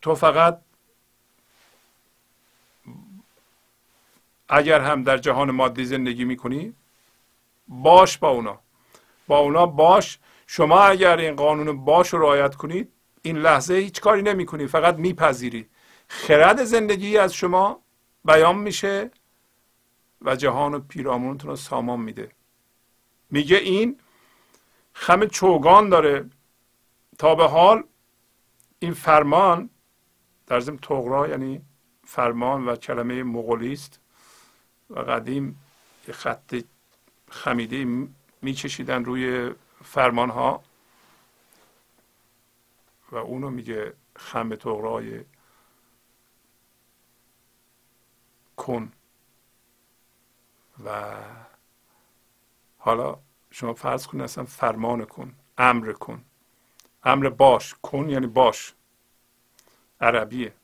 تو فقط اگر هم در جهان مادی زندگی می‌کنی باش با اونا. با اونا باش. شما اگر این قانون باش رو رعایت کنید این لحظه هیچ کاری نمی کنید فقط میپذیری. خرد زندگی از شما بیان میشه و جهان و پیرامونتون رو سامان میده. میگه این خم چوگان داره. تا به حال این فرمان در ضمن تغرا یعنی فرمان و کلمه مغولی است و قدیم یه خط خمیده میکشیدن روی فرمان ها و اونو میگه خم تغرای کن. و حالا شما فرض کن اصلا فرمان کن امر کن. امر باش کن یعنی باش. عربیه.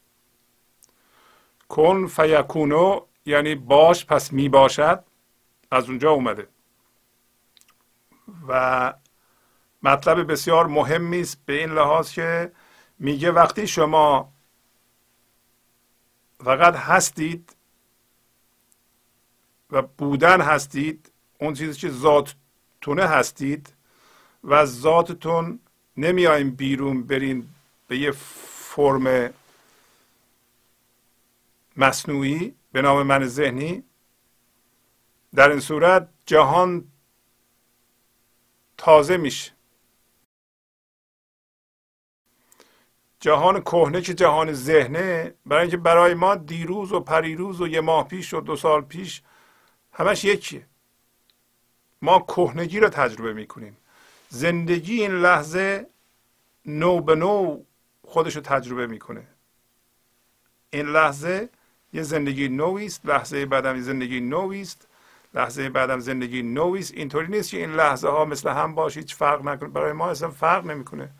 کن فیکونو یعنی باش پس می باشد از اونجا اومده. و مطلب بسیار مهمی است به این لحاظ که میگه وقتی شما فقط هستید و بودن هستید اون چیزی که ذاتتونه هستید و از ذاتتون نمیایم بیرون برین به یه فرم مصنوعی به نام من ذهنی. در این صورت جهان تازه میشه. جهان کهنه که جهان ذهنه برای اینکه برای ما دیروز و پریروز و یه ماه پیش و دو سال پیش همش یکیه. ما کهنگی رو تجربه می‌کنیم. زندگی این لحظه نو به نو خودش رو تجربه می‌کنه. این لحظه یه زندگی نوی است لحظه بعدم زندگی نوی است. لحظه بعدم زندگی نوی است. اینطوری نیست که این لحظه ها مثل هم باشه هیچ فرق نکنه. برای ما اصلا فرق نمی‌کنه.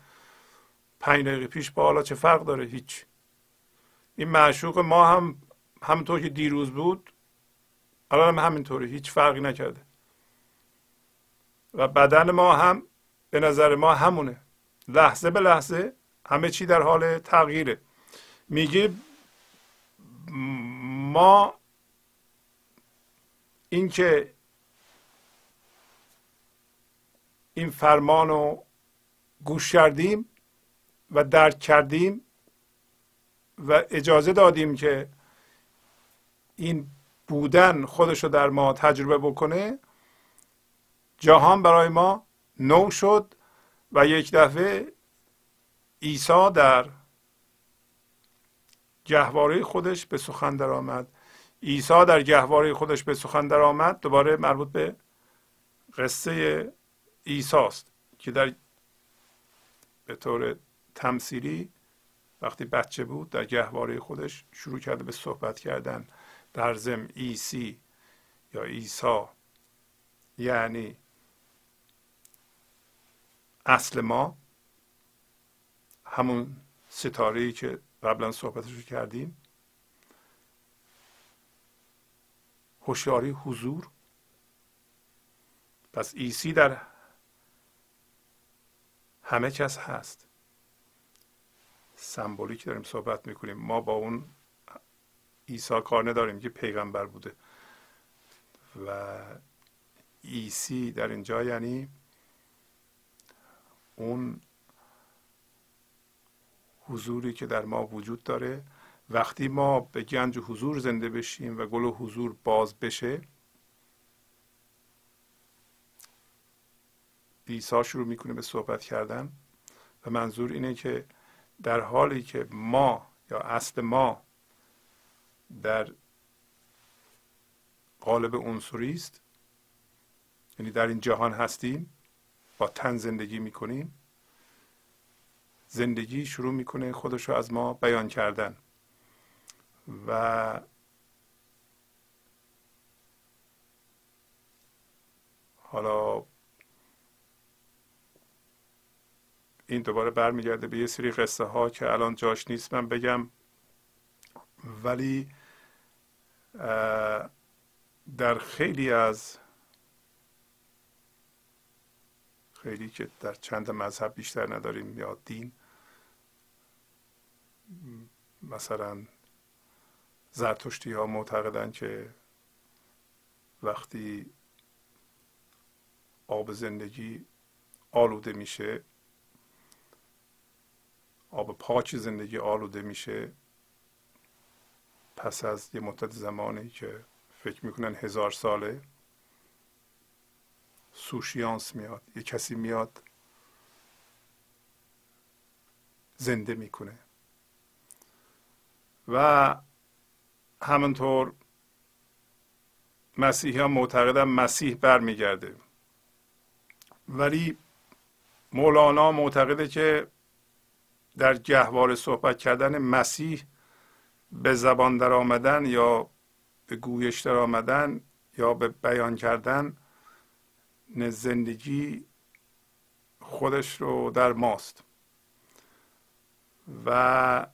پنج دقیقه پیش با حالا چه فرق داره؟ هیچ. این معشوق ما هم همونطور که دیروز بود الان هم همینطوری هیچ فرقی نکرده. و بدن ما هم به نظر ما همونه. لحظه به لحظه همه چی در حال تغییره. میگه ما اینکه این فرمان رو گوش کردیم و درک کردیم و اجازه دادیم که این بودن خودش رو در ما تجربه بکنه جهان برای ما نو شد و یک دفعه عیسی در گهواره خودش به سخن درآمد. عیسی در گهواره خودش به سخن درآمد دوباره مربوط به قصه عیسی است که در به طور تمثیلی وقتی بچه بود در گهواره خودش شروع کرده به صحبت کردن در زم ایسی یا عیسی. یعنی اصل ما همون ستاره ای که قبلا صحبتش کردیم. هوشیاری حضور. پس ایسی در همه کس هست. سمبولیک داریم صحبت می‌کنیم. ما با اون عیسی کار نداریم که پیغمبر بوده. و ایسی در اینجا یعنی اون حضوری که در ما وجود داره. وقتی ما به گنج حضور زنده بشیم و گل حضور باز بشه عیسی شروع می‌کنه به صحبت کردن و منظور اینه که در حالی که ما یا اصل ما در قالب عنصری است یعنی در این جهان هستیم با تن زندگی می‌کنیم زندگی شروع می‌کنه خودش رو از ما بیان کردن. و حالا این دوباره برمیگرده به یه سری قصه ها که الان جاش نیست من بگم. ولی در خیلی از خیلی که در چند مذهب بیشتر نداریم یا دین. مثلا زرتشتی ها معتقدن که وقتی آب زندگی آلوده میشه آب پاک زندگی آلوده میشه پس از یه مدت زمانی که فکر می‌کنن هزار ساله سوشیانس میاد یه کسی میاد زنده می‌کنه. و همونطور مسیحی ها معتقدن مسیح برمیگرده. ولی مولانا معتقده که در گهواره صحبت کردن مسیح به زبان در آمدن یا به گویش در آمدن یا به بیان کردن زندگی خودش رو در ماست. و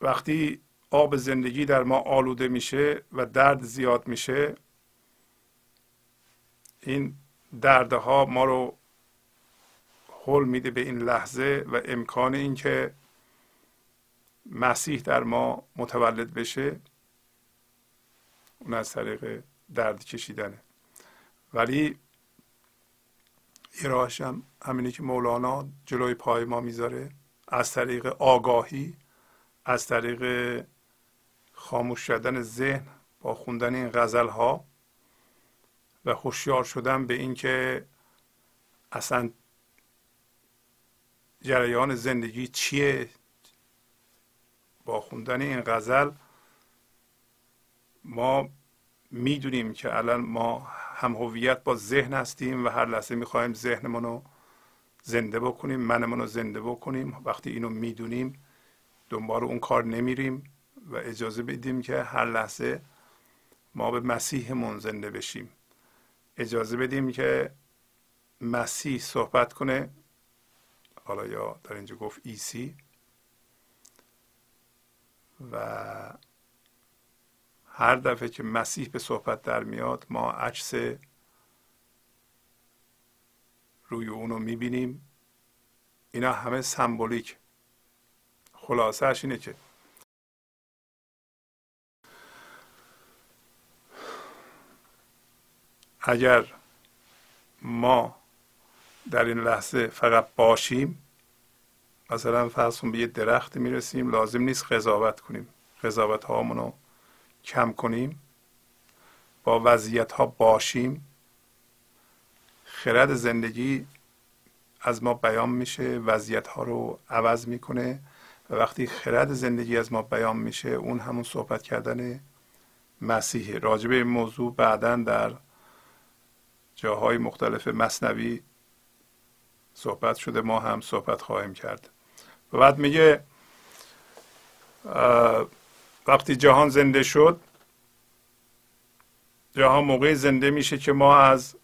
وقتی آب زندگی در ما آلوده میشه و درد زیاد میشه این دردها ما رو حل میده به این لحظه و امکان اینکه مسیح در ما متولد بشه اون از طریق درد کشیدنه. ولی یه راهش هم همینه که مولانا جلوی پای ما می‌ذاره. از طریق آگاهی از طریق خاموش شدن ذهن با خوندن این غزل ها و هوشیار شدن به اینکه اصلا جریان زندگی چیه؟ با خوندن این غزل ما می‌دونیم که الان ما هم هویت با ذهن هستیم و هر لحظه می‌خوایم ذهنمون رو زنده بکنیم منمون رو زنده بکنیم. وقتی اینو می‌دونیم دنبال اون کار نمیریم و اجازه بدیم که هر لحظه ما به مسیحمون زنده بشیم. اجازه بدیم که مسیح صحبت کنه. حالا یا در اینجا گفت ایسی و هر دفعه که مسیح به صحبت در میاد ما عکس روی اونو می‌بینیم. اینا همه سمبولیک. خلاصهش اینه که اگر ما در این لحظه فقط باشیم مثلا فرض به یه درخت می‌رسیم لازم نیست قضاوت کنیم. قضاوت هامونو کم کنیم با وضعیت ها باشیم. خرد زندگی از ما بیان میشه وضعیت ها رو عوض می‌کنه و وقتی خرد زندگی از ما بیان میشه اون همون صحبت کردن مسیحه راجبه این موضوع بعدا در جاهای مختلف مصنوی صحبت شده ما هم صحبت خواهیم کرد. و بعد میگه وقتی جهان زنده شد جهان موقع زنده میشه که ما از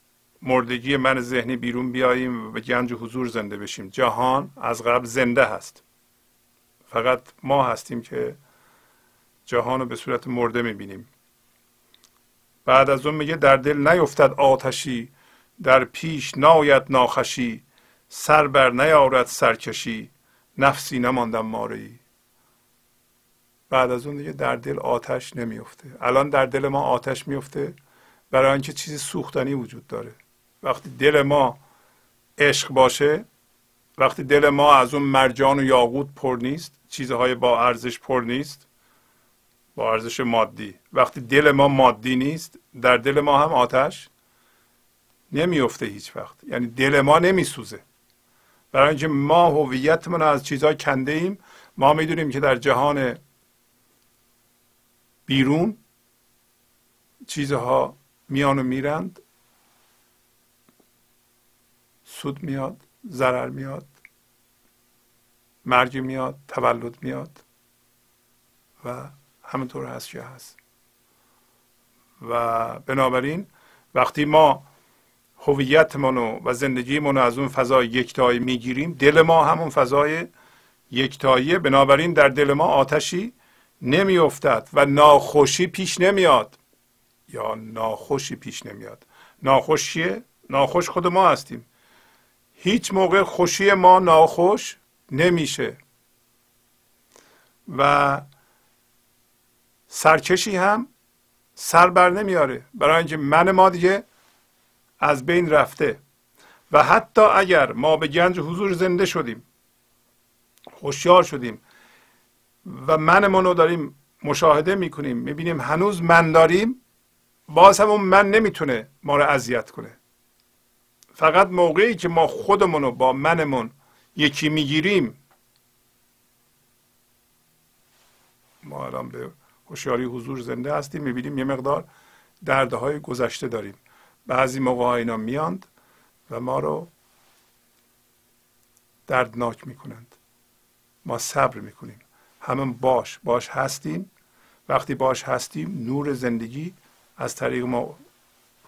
مردگی من ذهنی بیرون بیاییم و به گنج حضور زنده بشیم. جهان از قبل زنده هست. فقط ما هستیم که جهان رو به صورت مرده می‌بینیم. بعد از اون میگه در دل نیفتد آتشی در پیش ناید ناخشی سر بر نیارد سرکشی نفسی نماندم ماری بعد از اون دیگه در دل آتش نمیفته الان در دل ما آتش میفته برای اینکه چیزی سوختنی وجود داره. وقتی دل ما عشق باشه وقتی دل ما از اون مرجان و یاقوت پر نیست چیزهای با ارزش پر نیست با ارزش مادی. وقتی دل ما مادی نیست در دل ما هم آتش نمیفته هیچ وقت. یعنی دل ما نمیسوزه. برای اینکه ما هویتمون از چیزها کنده ایم ما می‌دونیم که در جهان بیرون چیزها میان و میرند. سود میاد ضرر میاد مرگ میاد تولد میاد و همینطور هست که هست. و بنابراین وقتی ما هویتمون و زندگیمون رو از اون فضای یکتایی می‌گیریم دل ما همون فضای یکتاییه. بنابراین در دل ما آتشی نمیافتد و ناخوشی پیش نمیاد. یا ناخوشی پیش نمیاد. ناخوش چیه؟ ناخوش خود ما هستیم. هیچ موقع خوشی ما ناخوش نمیشه. و سرکشی هم سر بر نمیاره. برای اینکه من ما دیگه از بین رفته. و حتی اگر ما به گنج حضور زنده شدیم هوشیار شدیم و منمون رو داریم مشاهده می‌کنیم می‌بینیم هنوز من داریم باز هم اون من نمی‌تونه ما رو اذیت کنه. فقط موقعی که ما خودمون رو با منمون یکی می‌گیریم. ما الان به هوشیاری حضور زنده هستیم می‌بینیم یه مقدار دردهای گذشته داریم. بعضی موقع اینا میاند و ما رو دردناک می‌کنند. ما صبر می‌کنیم. همون باش باش هستیم. وقتی باش هستیم نور زندگی از طریق ما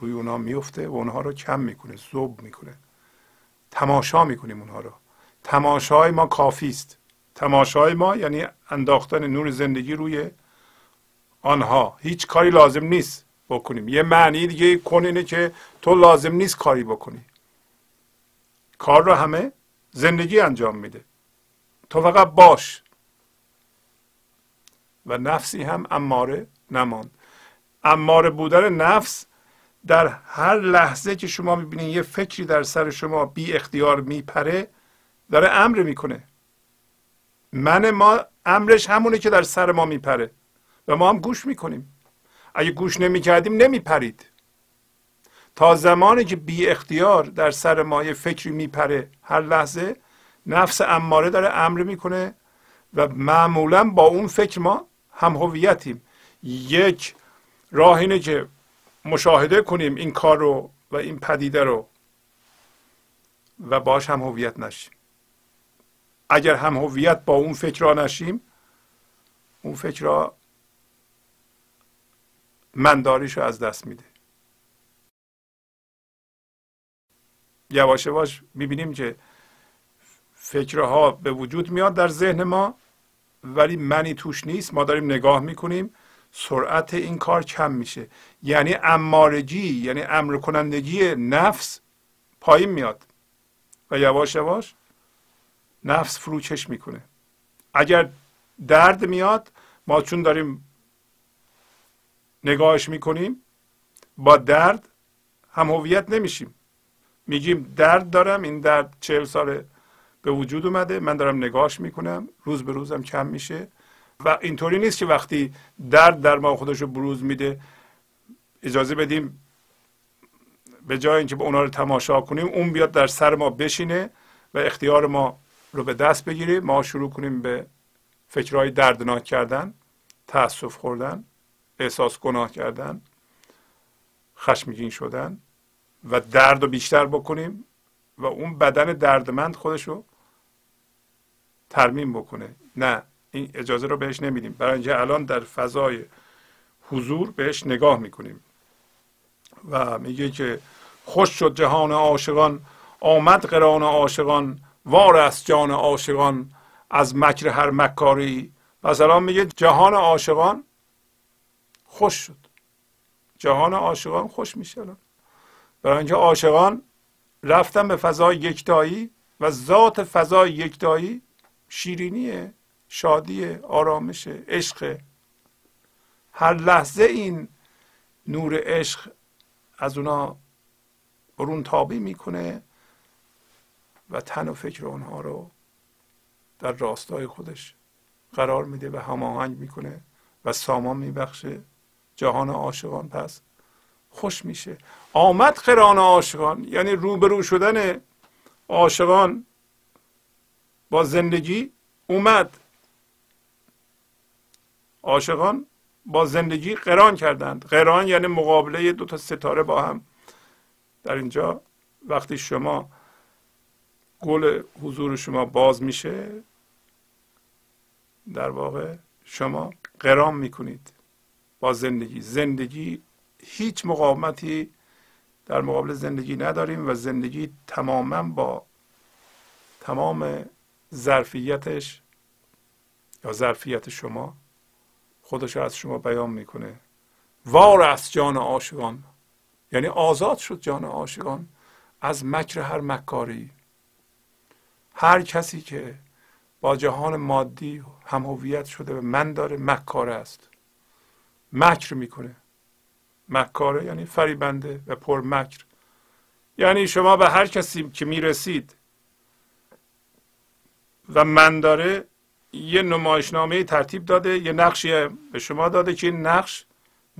روی اونها میفته و اونها رو کم می‌کنه زوب می‌کنه. تماشا می‌کنیم اونها رو. تماشای ما کافی است. تماشای ما یعنی انداختن نور زندگی روی آنها. هیچ کاری لازم نیست بکنیم. یه معنی دیگه کن اینه که تو لازم نیست کاری بکنی. کار رو همه زندگی انجام میده. تو فقط باش. و نفسی هم اماره نماند. اماره بودن نفس در هر لحظه که شما می‌بینید یه فکری در سر شما بی اختیار میپره داره امر می‌کنه. من ما امرش همونه که در سر ما میپره و ما هم گوش می‌کنیم. اگه گوش نمی‌کردیم نمیپرید. تا زمانی که بی اختیار در سر ما یه فکری میپره هر لحظه نفس اماره داره امر می‌کنه و معمولا با اون فکر ما هم هویتیم. یک راه اینه که مشاهده کنیم این کار رو و این پدیده رو و باش هم هویت نشیم. اگر هم هویت با اون فکر نشیم اون فکر را منداریش رو از دست میده. یواش یواش می‌بینیم که فکرها به وجود میاد در ذهن ما. ولی منی توش نیست ما داریم نگاه می‌کنیم سرعت این کار کم میشه. یعنی امارگی یعنی امر کنندگی نفس پایین میاد. و یواش یواش نفس فروچش می‌کنه. اگر درد میاد ما چون داریم نگاهش می‌کنیم با درد هم هویت نمیشیم. میگیم درد دارم این درد چهل سال به وجود اومده. من دارم نگاهش می‌کنم. روز به روزم کم میشه. و اینطوری نیست که وقتی درد در ما خودش رو بروز میده اجازه بدیم به جای اینکه به اونا رو تماشا کنیم اون بیاد در سر ما بشینه و اختیار ما رو به دست بگیریم ما شروع کنیم به فکرهای دردناک کردن تاسف خوردن احساس گناه کردن خشمگین شدن و درد رو بیشتر بکنیم و اون بدن دردمند خودش رو ترمیم بکنه. نه این اجازه رو بهش نمیدیم. برای اینکه الان در فضای حضور بهش نگاه می‌کنیم. و میگه که خوش شد جهان عاشقان آمد قران عاشقان وار است جان عاشقان از مکر هر مکاری. مثلا میگه جهان عاشقان خوش شد. جهان عاشقان خوش میشه الان. برای اینکه عاشقان رفتن به فضای یکتایی و ذات فضای یکتایی شیرینیه شادی آرامش عشق هر لحظه این نور عشق از اونا برون تابی می‌کنه و تن و فکر اونها رو در راستای خودش قرار میده و هماهنگ می‌کنه و سامان میبخشه. جهان عاشقان پس خوش میشه. آمد قران عاشقان یعنی روبرو شدن عاشقان با زندگی اومد. عاشقان با زندگی قران کردند. قران یعنی مقابله دو تا ستاره با هم. در اینجا وقتی شما گل حضور شما باز میشه در واقع شما قرام می‌کنید. با زندگی. زندگی هیچ مقاومتی در مقابل زندگی نداریم و زندگی تماما با تمام ظرفیتش یا ظرفیت شما خودش از شما بیان می‌کنه. وار از جان عاشقان. یعنی آزاد شد جان عاشقان از مکر هر مکاری. هر کسی که با جهان مادی هم هویت شده و من داره مکار است. مکر می‌کنه. مکاره یعنی فریبنده و پر مکر. یعنی شما به هر کسی که می‌رسید و من داره یه نمایشنامه ترتیب داده یه نقشی به شما داده که این نقش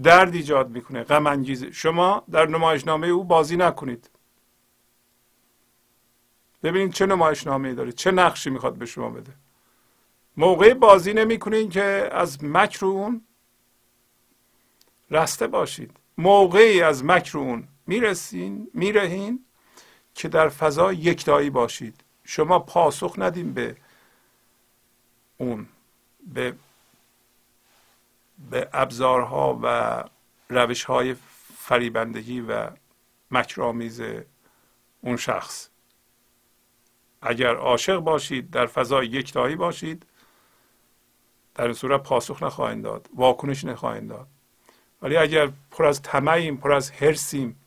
درد ایجاد می‌کنه غم انگیزه. شما در نمایشنامه او بازی نکنید. ببینید چه نمایشنامه داره چه نقشی می‌خواد به شما بده. موقع بازی نمی‌کنین که از مکر اون رسته باشید. موقعی از مکر اون می‌رسین میرهین که در فضا یکتایی باشید. شما پاسخ ندیم به اون به به ابزارها و روش های فریبندگی و مکرآمیز اون شخص. اگر عاشق باشید در فضای یکتایی باشید در این صورت پاسخ نخواهید داد واکنش نخواهید داد. ولی اگر پر از طمعیم پر از هرسیم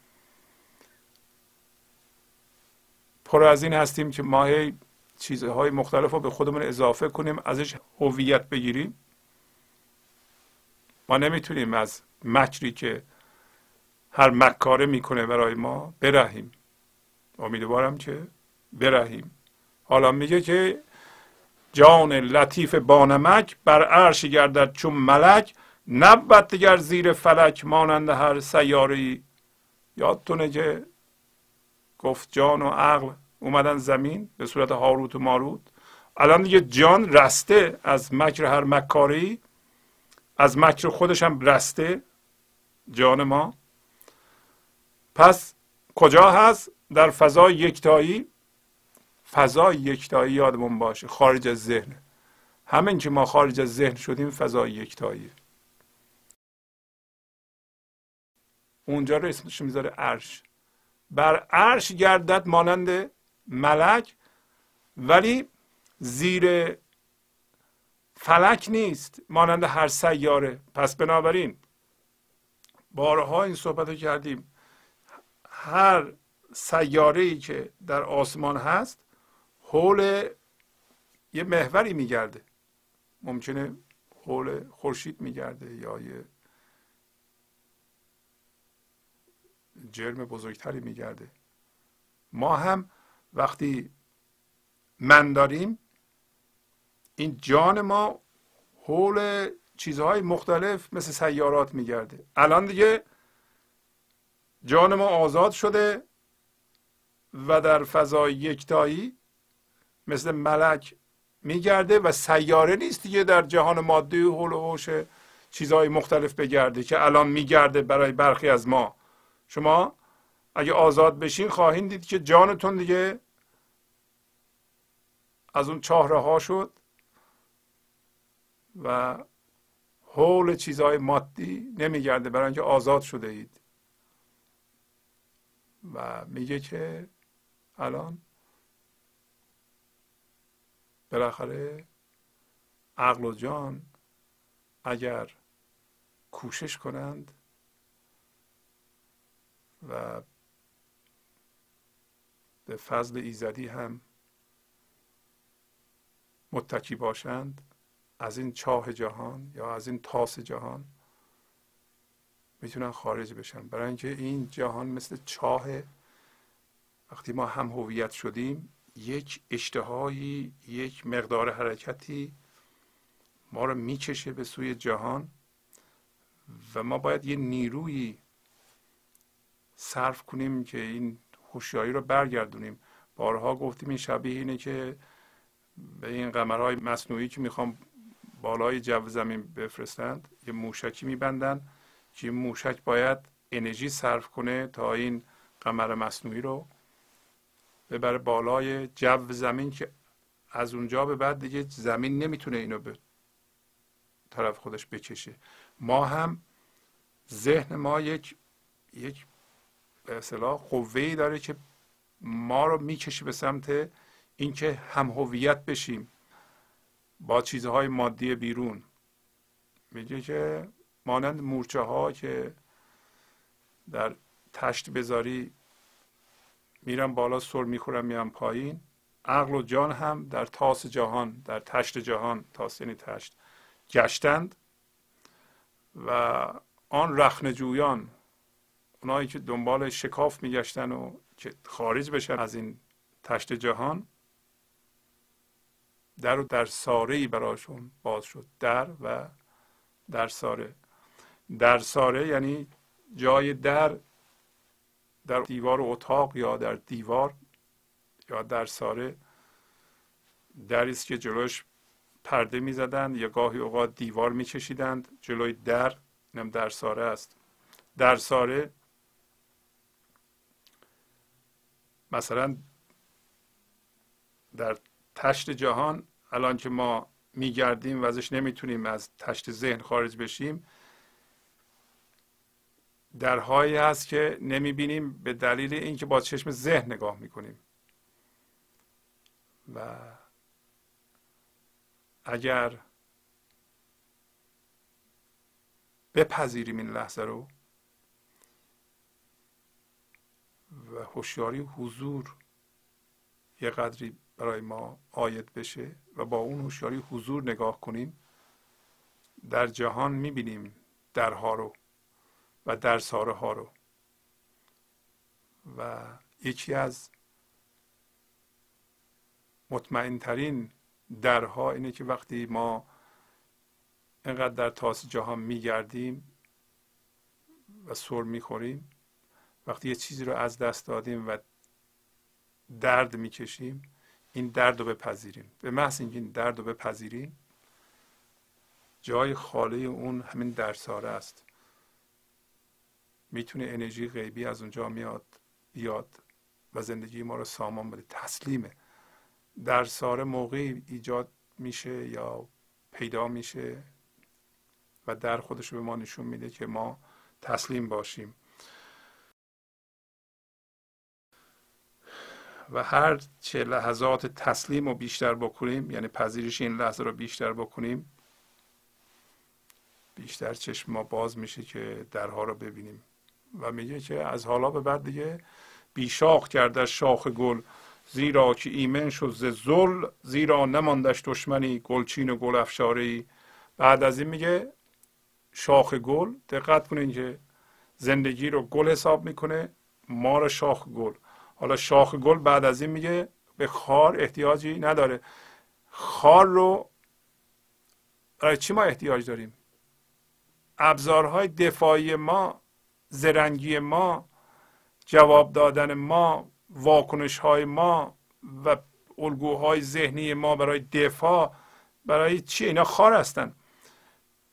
پر از این هستیم که ما چیزهای مختلف رو به خودمون اضافه کنیم ازش هویت بگیریم. ما نمی‌تونیم از مکری که هر مکاره می‌کنه برای ما برهیم. امیدوارم که برهیم. حالا میگه که جان لطیف بانمک بر عرش گردد چون ملک نبود دیگر زیر فلک مانند هر سیاری. یادتونه که گفت جان و عقل اومدن زمین به صورت هاروت و ماروت. الان دیگه جان رسته از مکر هر مکاری از مکر خودش هم رسته جان ما. پس کجا هست؟ در فضای یکتایی. فضای یکتایی یادمون باشه خارج از ذهن. همین که ما خارج از ذهن شدیم فضای یکتایی. اونجا رو اسمش می‌ذاره عرش. بر عرش گردد مانند ملک ولی زیر فلک نیست مانند هر سیاره. پس بنابراین بارها این صحبت رو کردیم. هر سیاره ای که در آسمان هست حول یه محوری میگرده. ممکنه حول خورشید میگرده یا یه جرم بزرگتری میگرده. ما هم وقتی من داریم این جان ما حول چیزهای مختلف مثل سیارات میگرده. الان دیگه جان ما آزاد شده و در فضای یکتایی مثل ملک میگرده و سیاره نیست دیگه در جهان مادی حول و چیزهای مختلف بگرده که الان میگرده برای برخی از ما. شما اگه آزاد بشین خواهید دید که جانتون دیگه از اون چهره ها شد و حول چیزهای مادی نمیگرده برای اینکه آزاد شده اید. و میگه که الان بالاخره عقل و جان اگر کوشش کنند و به فضل ایزدی هم متکی باشند از این چاه جهان یا از این تاس جهان می‌تونن خارج بشن. برای اینکه این جهان مثل چاه وقتی ما هم هویت شدیم یک اشتهایی یک مقدار حرکتی ما رو می‌کشه به سوی جهان و ما باید یه نیرویی صرف کنیم که این هوشیاری رو برگردونیم. بارها گفتیم این شبیه اینه که به این قمرهای مصنوعی که می‌خوام بالای جو زمین بفرستند یه موشکی میبندن که این موشک باید انرژی صرف کنه تا این قمر مصنوعی رو ببره بالای جو زمین که از اونجا به بعد دیگه زمین نمی‌تونه اینو به طرف خودش بکشه. ما هم ذهن ما یک یک به اصطلاح قوه داره که ما رو می‌کشه به سمت اینکه هم هویت بشیم با چیزهای مادی بیرون. میگه که مانند مورچه ها که در تشت بذاری میرم بالا سر می‌خورم میام پایین. عقل و جان هم در تاس جهان در تشت جهان تاس یعنی تشت گشتند و آن رخنجویان اونایی که دنبال شکاف میگشتن و که خارج بشن از این تشت جهان در و در ساره ای براشون باز شد. در و در ساره. در ساره یعنی جای در در دیوار اتاق یا در دیوار یا در ساره. دری است که جلوش پرده می‌زدند یا گاهی اوقات دیوار میکشیدند جلوی در اینم در ساره است. در ساره مثلا در تشت جهان الان که ما میگردیم و ازش نمی‌تونیم از تشت ذهن خارج بشیم درهایی هست که نمی‌بینیم به دلیل اینکه با چشم ذهن نگاه می‌کنیم. و اگر بپذیریم این لحظه رو و هوشیاری حضور یه قدری برای ما آید بشه و با اون هوشیاری حضور نگاه کنیم در جهان می‌بینیم درها رو و درساره ها رو. و یکی از مطمئن ترین درها اینه که وقتی ما اینقدر در تاس جهان میگردیم و سر می‌خوریم وقتی یه چیزی رو از دست دادیم و درد می‌کشیم این درد رو بپذیریم. به محض اینکه این درد رو بپذیریم جای خاله اون همین درساره است. می‌تونه انرژی غیبی از اونجا میاد بیاد و زندگی ما رو سامان بده. تسلیمه. درساره موقعی ایجاد میشه یا پیدا میشه و در خودش به ما نشون میده که ما تسلیم باشیم. و هر چه لحظات تسلیم رو بیشتر بکنیم یعنی پذیرش این لحظه رو بیشتر بکنیم بیشتر چشم ما باز میشه که درها رو ببینیم. و میگه که از حالا به بعد دیگه بیشاخ کرده شاخ گل زیرا که ایمن شد ز زل زیرا نماندش دشمنی گلچین و گل افشاری بعد از این میگه شاخ گل دقت کنین که زندگی رو گل حساب می‌کنه ما رو شاخ گل. حالا شاخ گل بعد از این میگه به خار احتیاجی نداره. خار رو برای چی ما احتیاج داریم؟ ابزارهای دفاعی ما زرنگی ما جواب دادن ما واکنش های ما و الگوهای ذهنی ما برای دفاع برای چی؟ اینا خار هستن.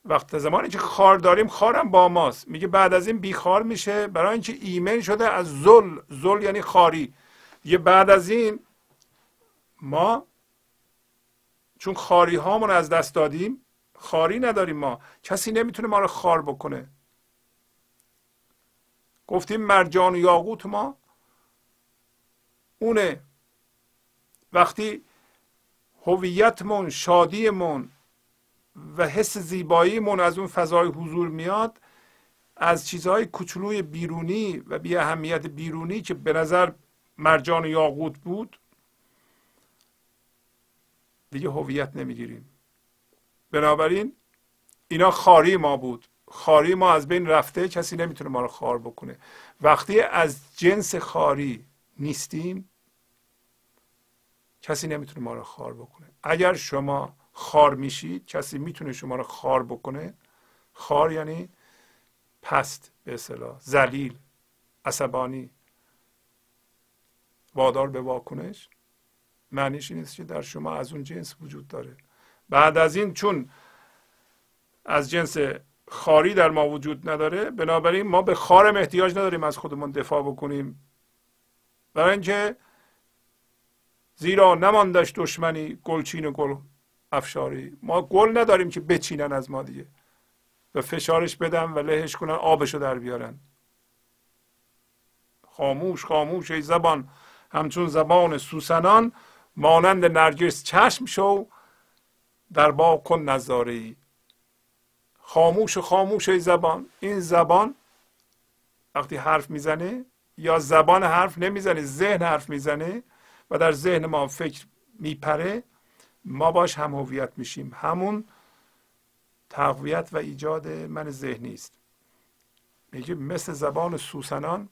وقت زمانی که خار داریم خارم با ماست. میگه بعد از این بیخار میشه. برای اینکه ایمن شده از زل. زل یعنی خاری. یه بعد از این ما چون خاری هامون از دست دادیم خاری نداریم ما. کسی نمی‌تونه ما رو خار بکنه. گفتیم مرجان و یاقوت ما اونه. وقتی هویتمون شادیمون و حس زیباییمون از اون فضای حضور میاد از چیزهای کوچولوی بیرونی و بی اهمیت بیرونی که به نظر مرجان یاقوت بود دیگه هویت نمی‌گیریم. بنابراین اینا خاری ما بود. خاری ما از بین رفته کسی نمی‌تونه ما رو خار بکنه. وقتی از جنس خاری نیستیم کسی نمی‌تونه ما رو خار بکنه. اگر شما خار میشید کسی می‌تونه شما رو خار بکنه. خار یعنی پست به اصطلاح ذلیل عصبانی. وادار به واکنش. معنیش این است که در شما از اون جنس وجود داره. بعد از این چون از جنس خاری در ما وجود نداره بنابراین ما به خارم احتیاج نداریم از خودمون دفاع بکنیم. برای اینکه زیرا نماندش دشمنی گلچین و گل افشاری. ما گل نداریم که بچینن از ما دیگه. و فشارش بدن و لهش کنن آبشو در بیارن. خاموش خاموش ای زبان. همچون زبان سوسنان مانند نرگس چشم شو در با کن نظاره ای. خاموش خاموش ای زبان. این زبان وقتی حرف می‌زنه یا زبان حرف نمی‌زنه ذهن حرف می‌زنه و در ذهن ما فکر میپره ما باش هم هویت میشیم. همون تقویت و ایجاد من ذهنی است. میگه مثل زبان سوسنان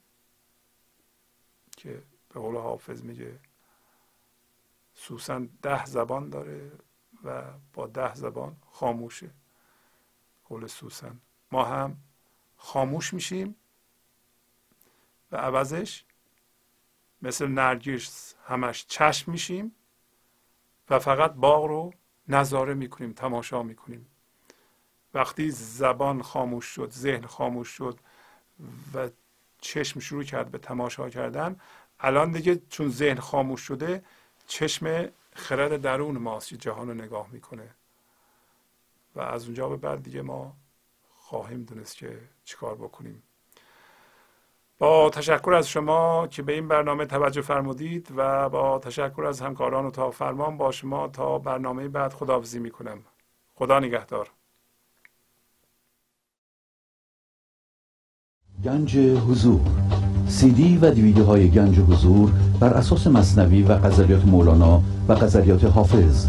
که به قول حافظ میگه سوسن ده زبان داره و با ده زبان خاموشه. قول سوسن. ما هم خاموش میشیم و عوضش مثل نرگس همش چشم میشیم و فقط باغ رو نظاره می‌کنیم تماشا می‌کنیم. وقتی زبان خاموش شد ذهن خاموش شد و چشم شروع کرد به تماشا کردن الان دیگه چون ذهن خاموش شده چشم خرد درون ماست جهان رو نگاه می‌کنه. و از اونجا به بعد دیگه ما خواهیم دونست که چیکار بکنیم. با تشکر از شما که به این برنامه توجه فرمودید و با تشکر از همکاران و تا فرمان با شما تا برنامه بعد خداحافظی می‌کنم. خدا نگهدار. گنج حضور. سی دی و دیویدیو های گنج حضور بر اساس مصنوی و غزلیات مولانا و غزلیات حافظ.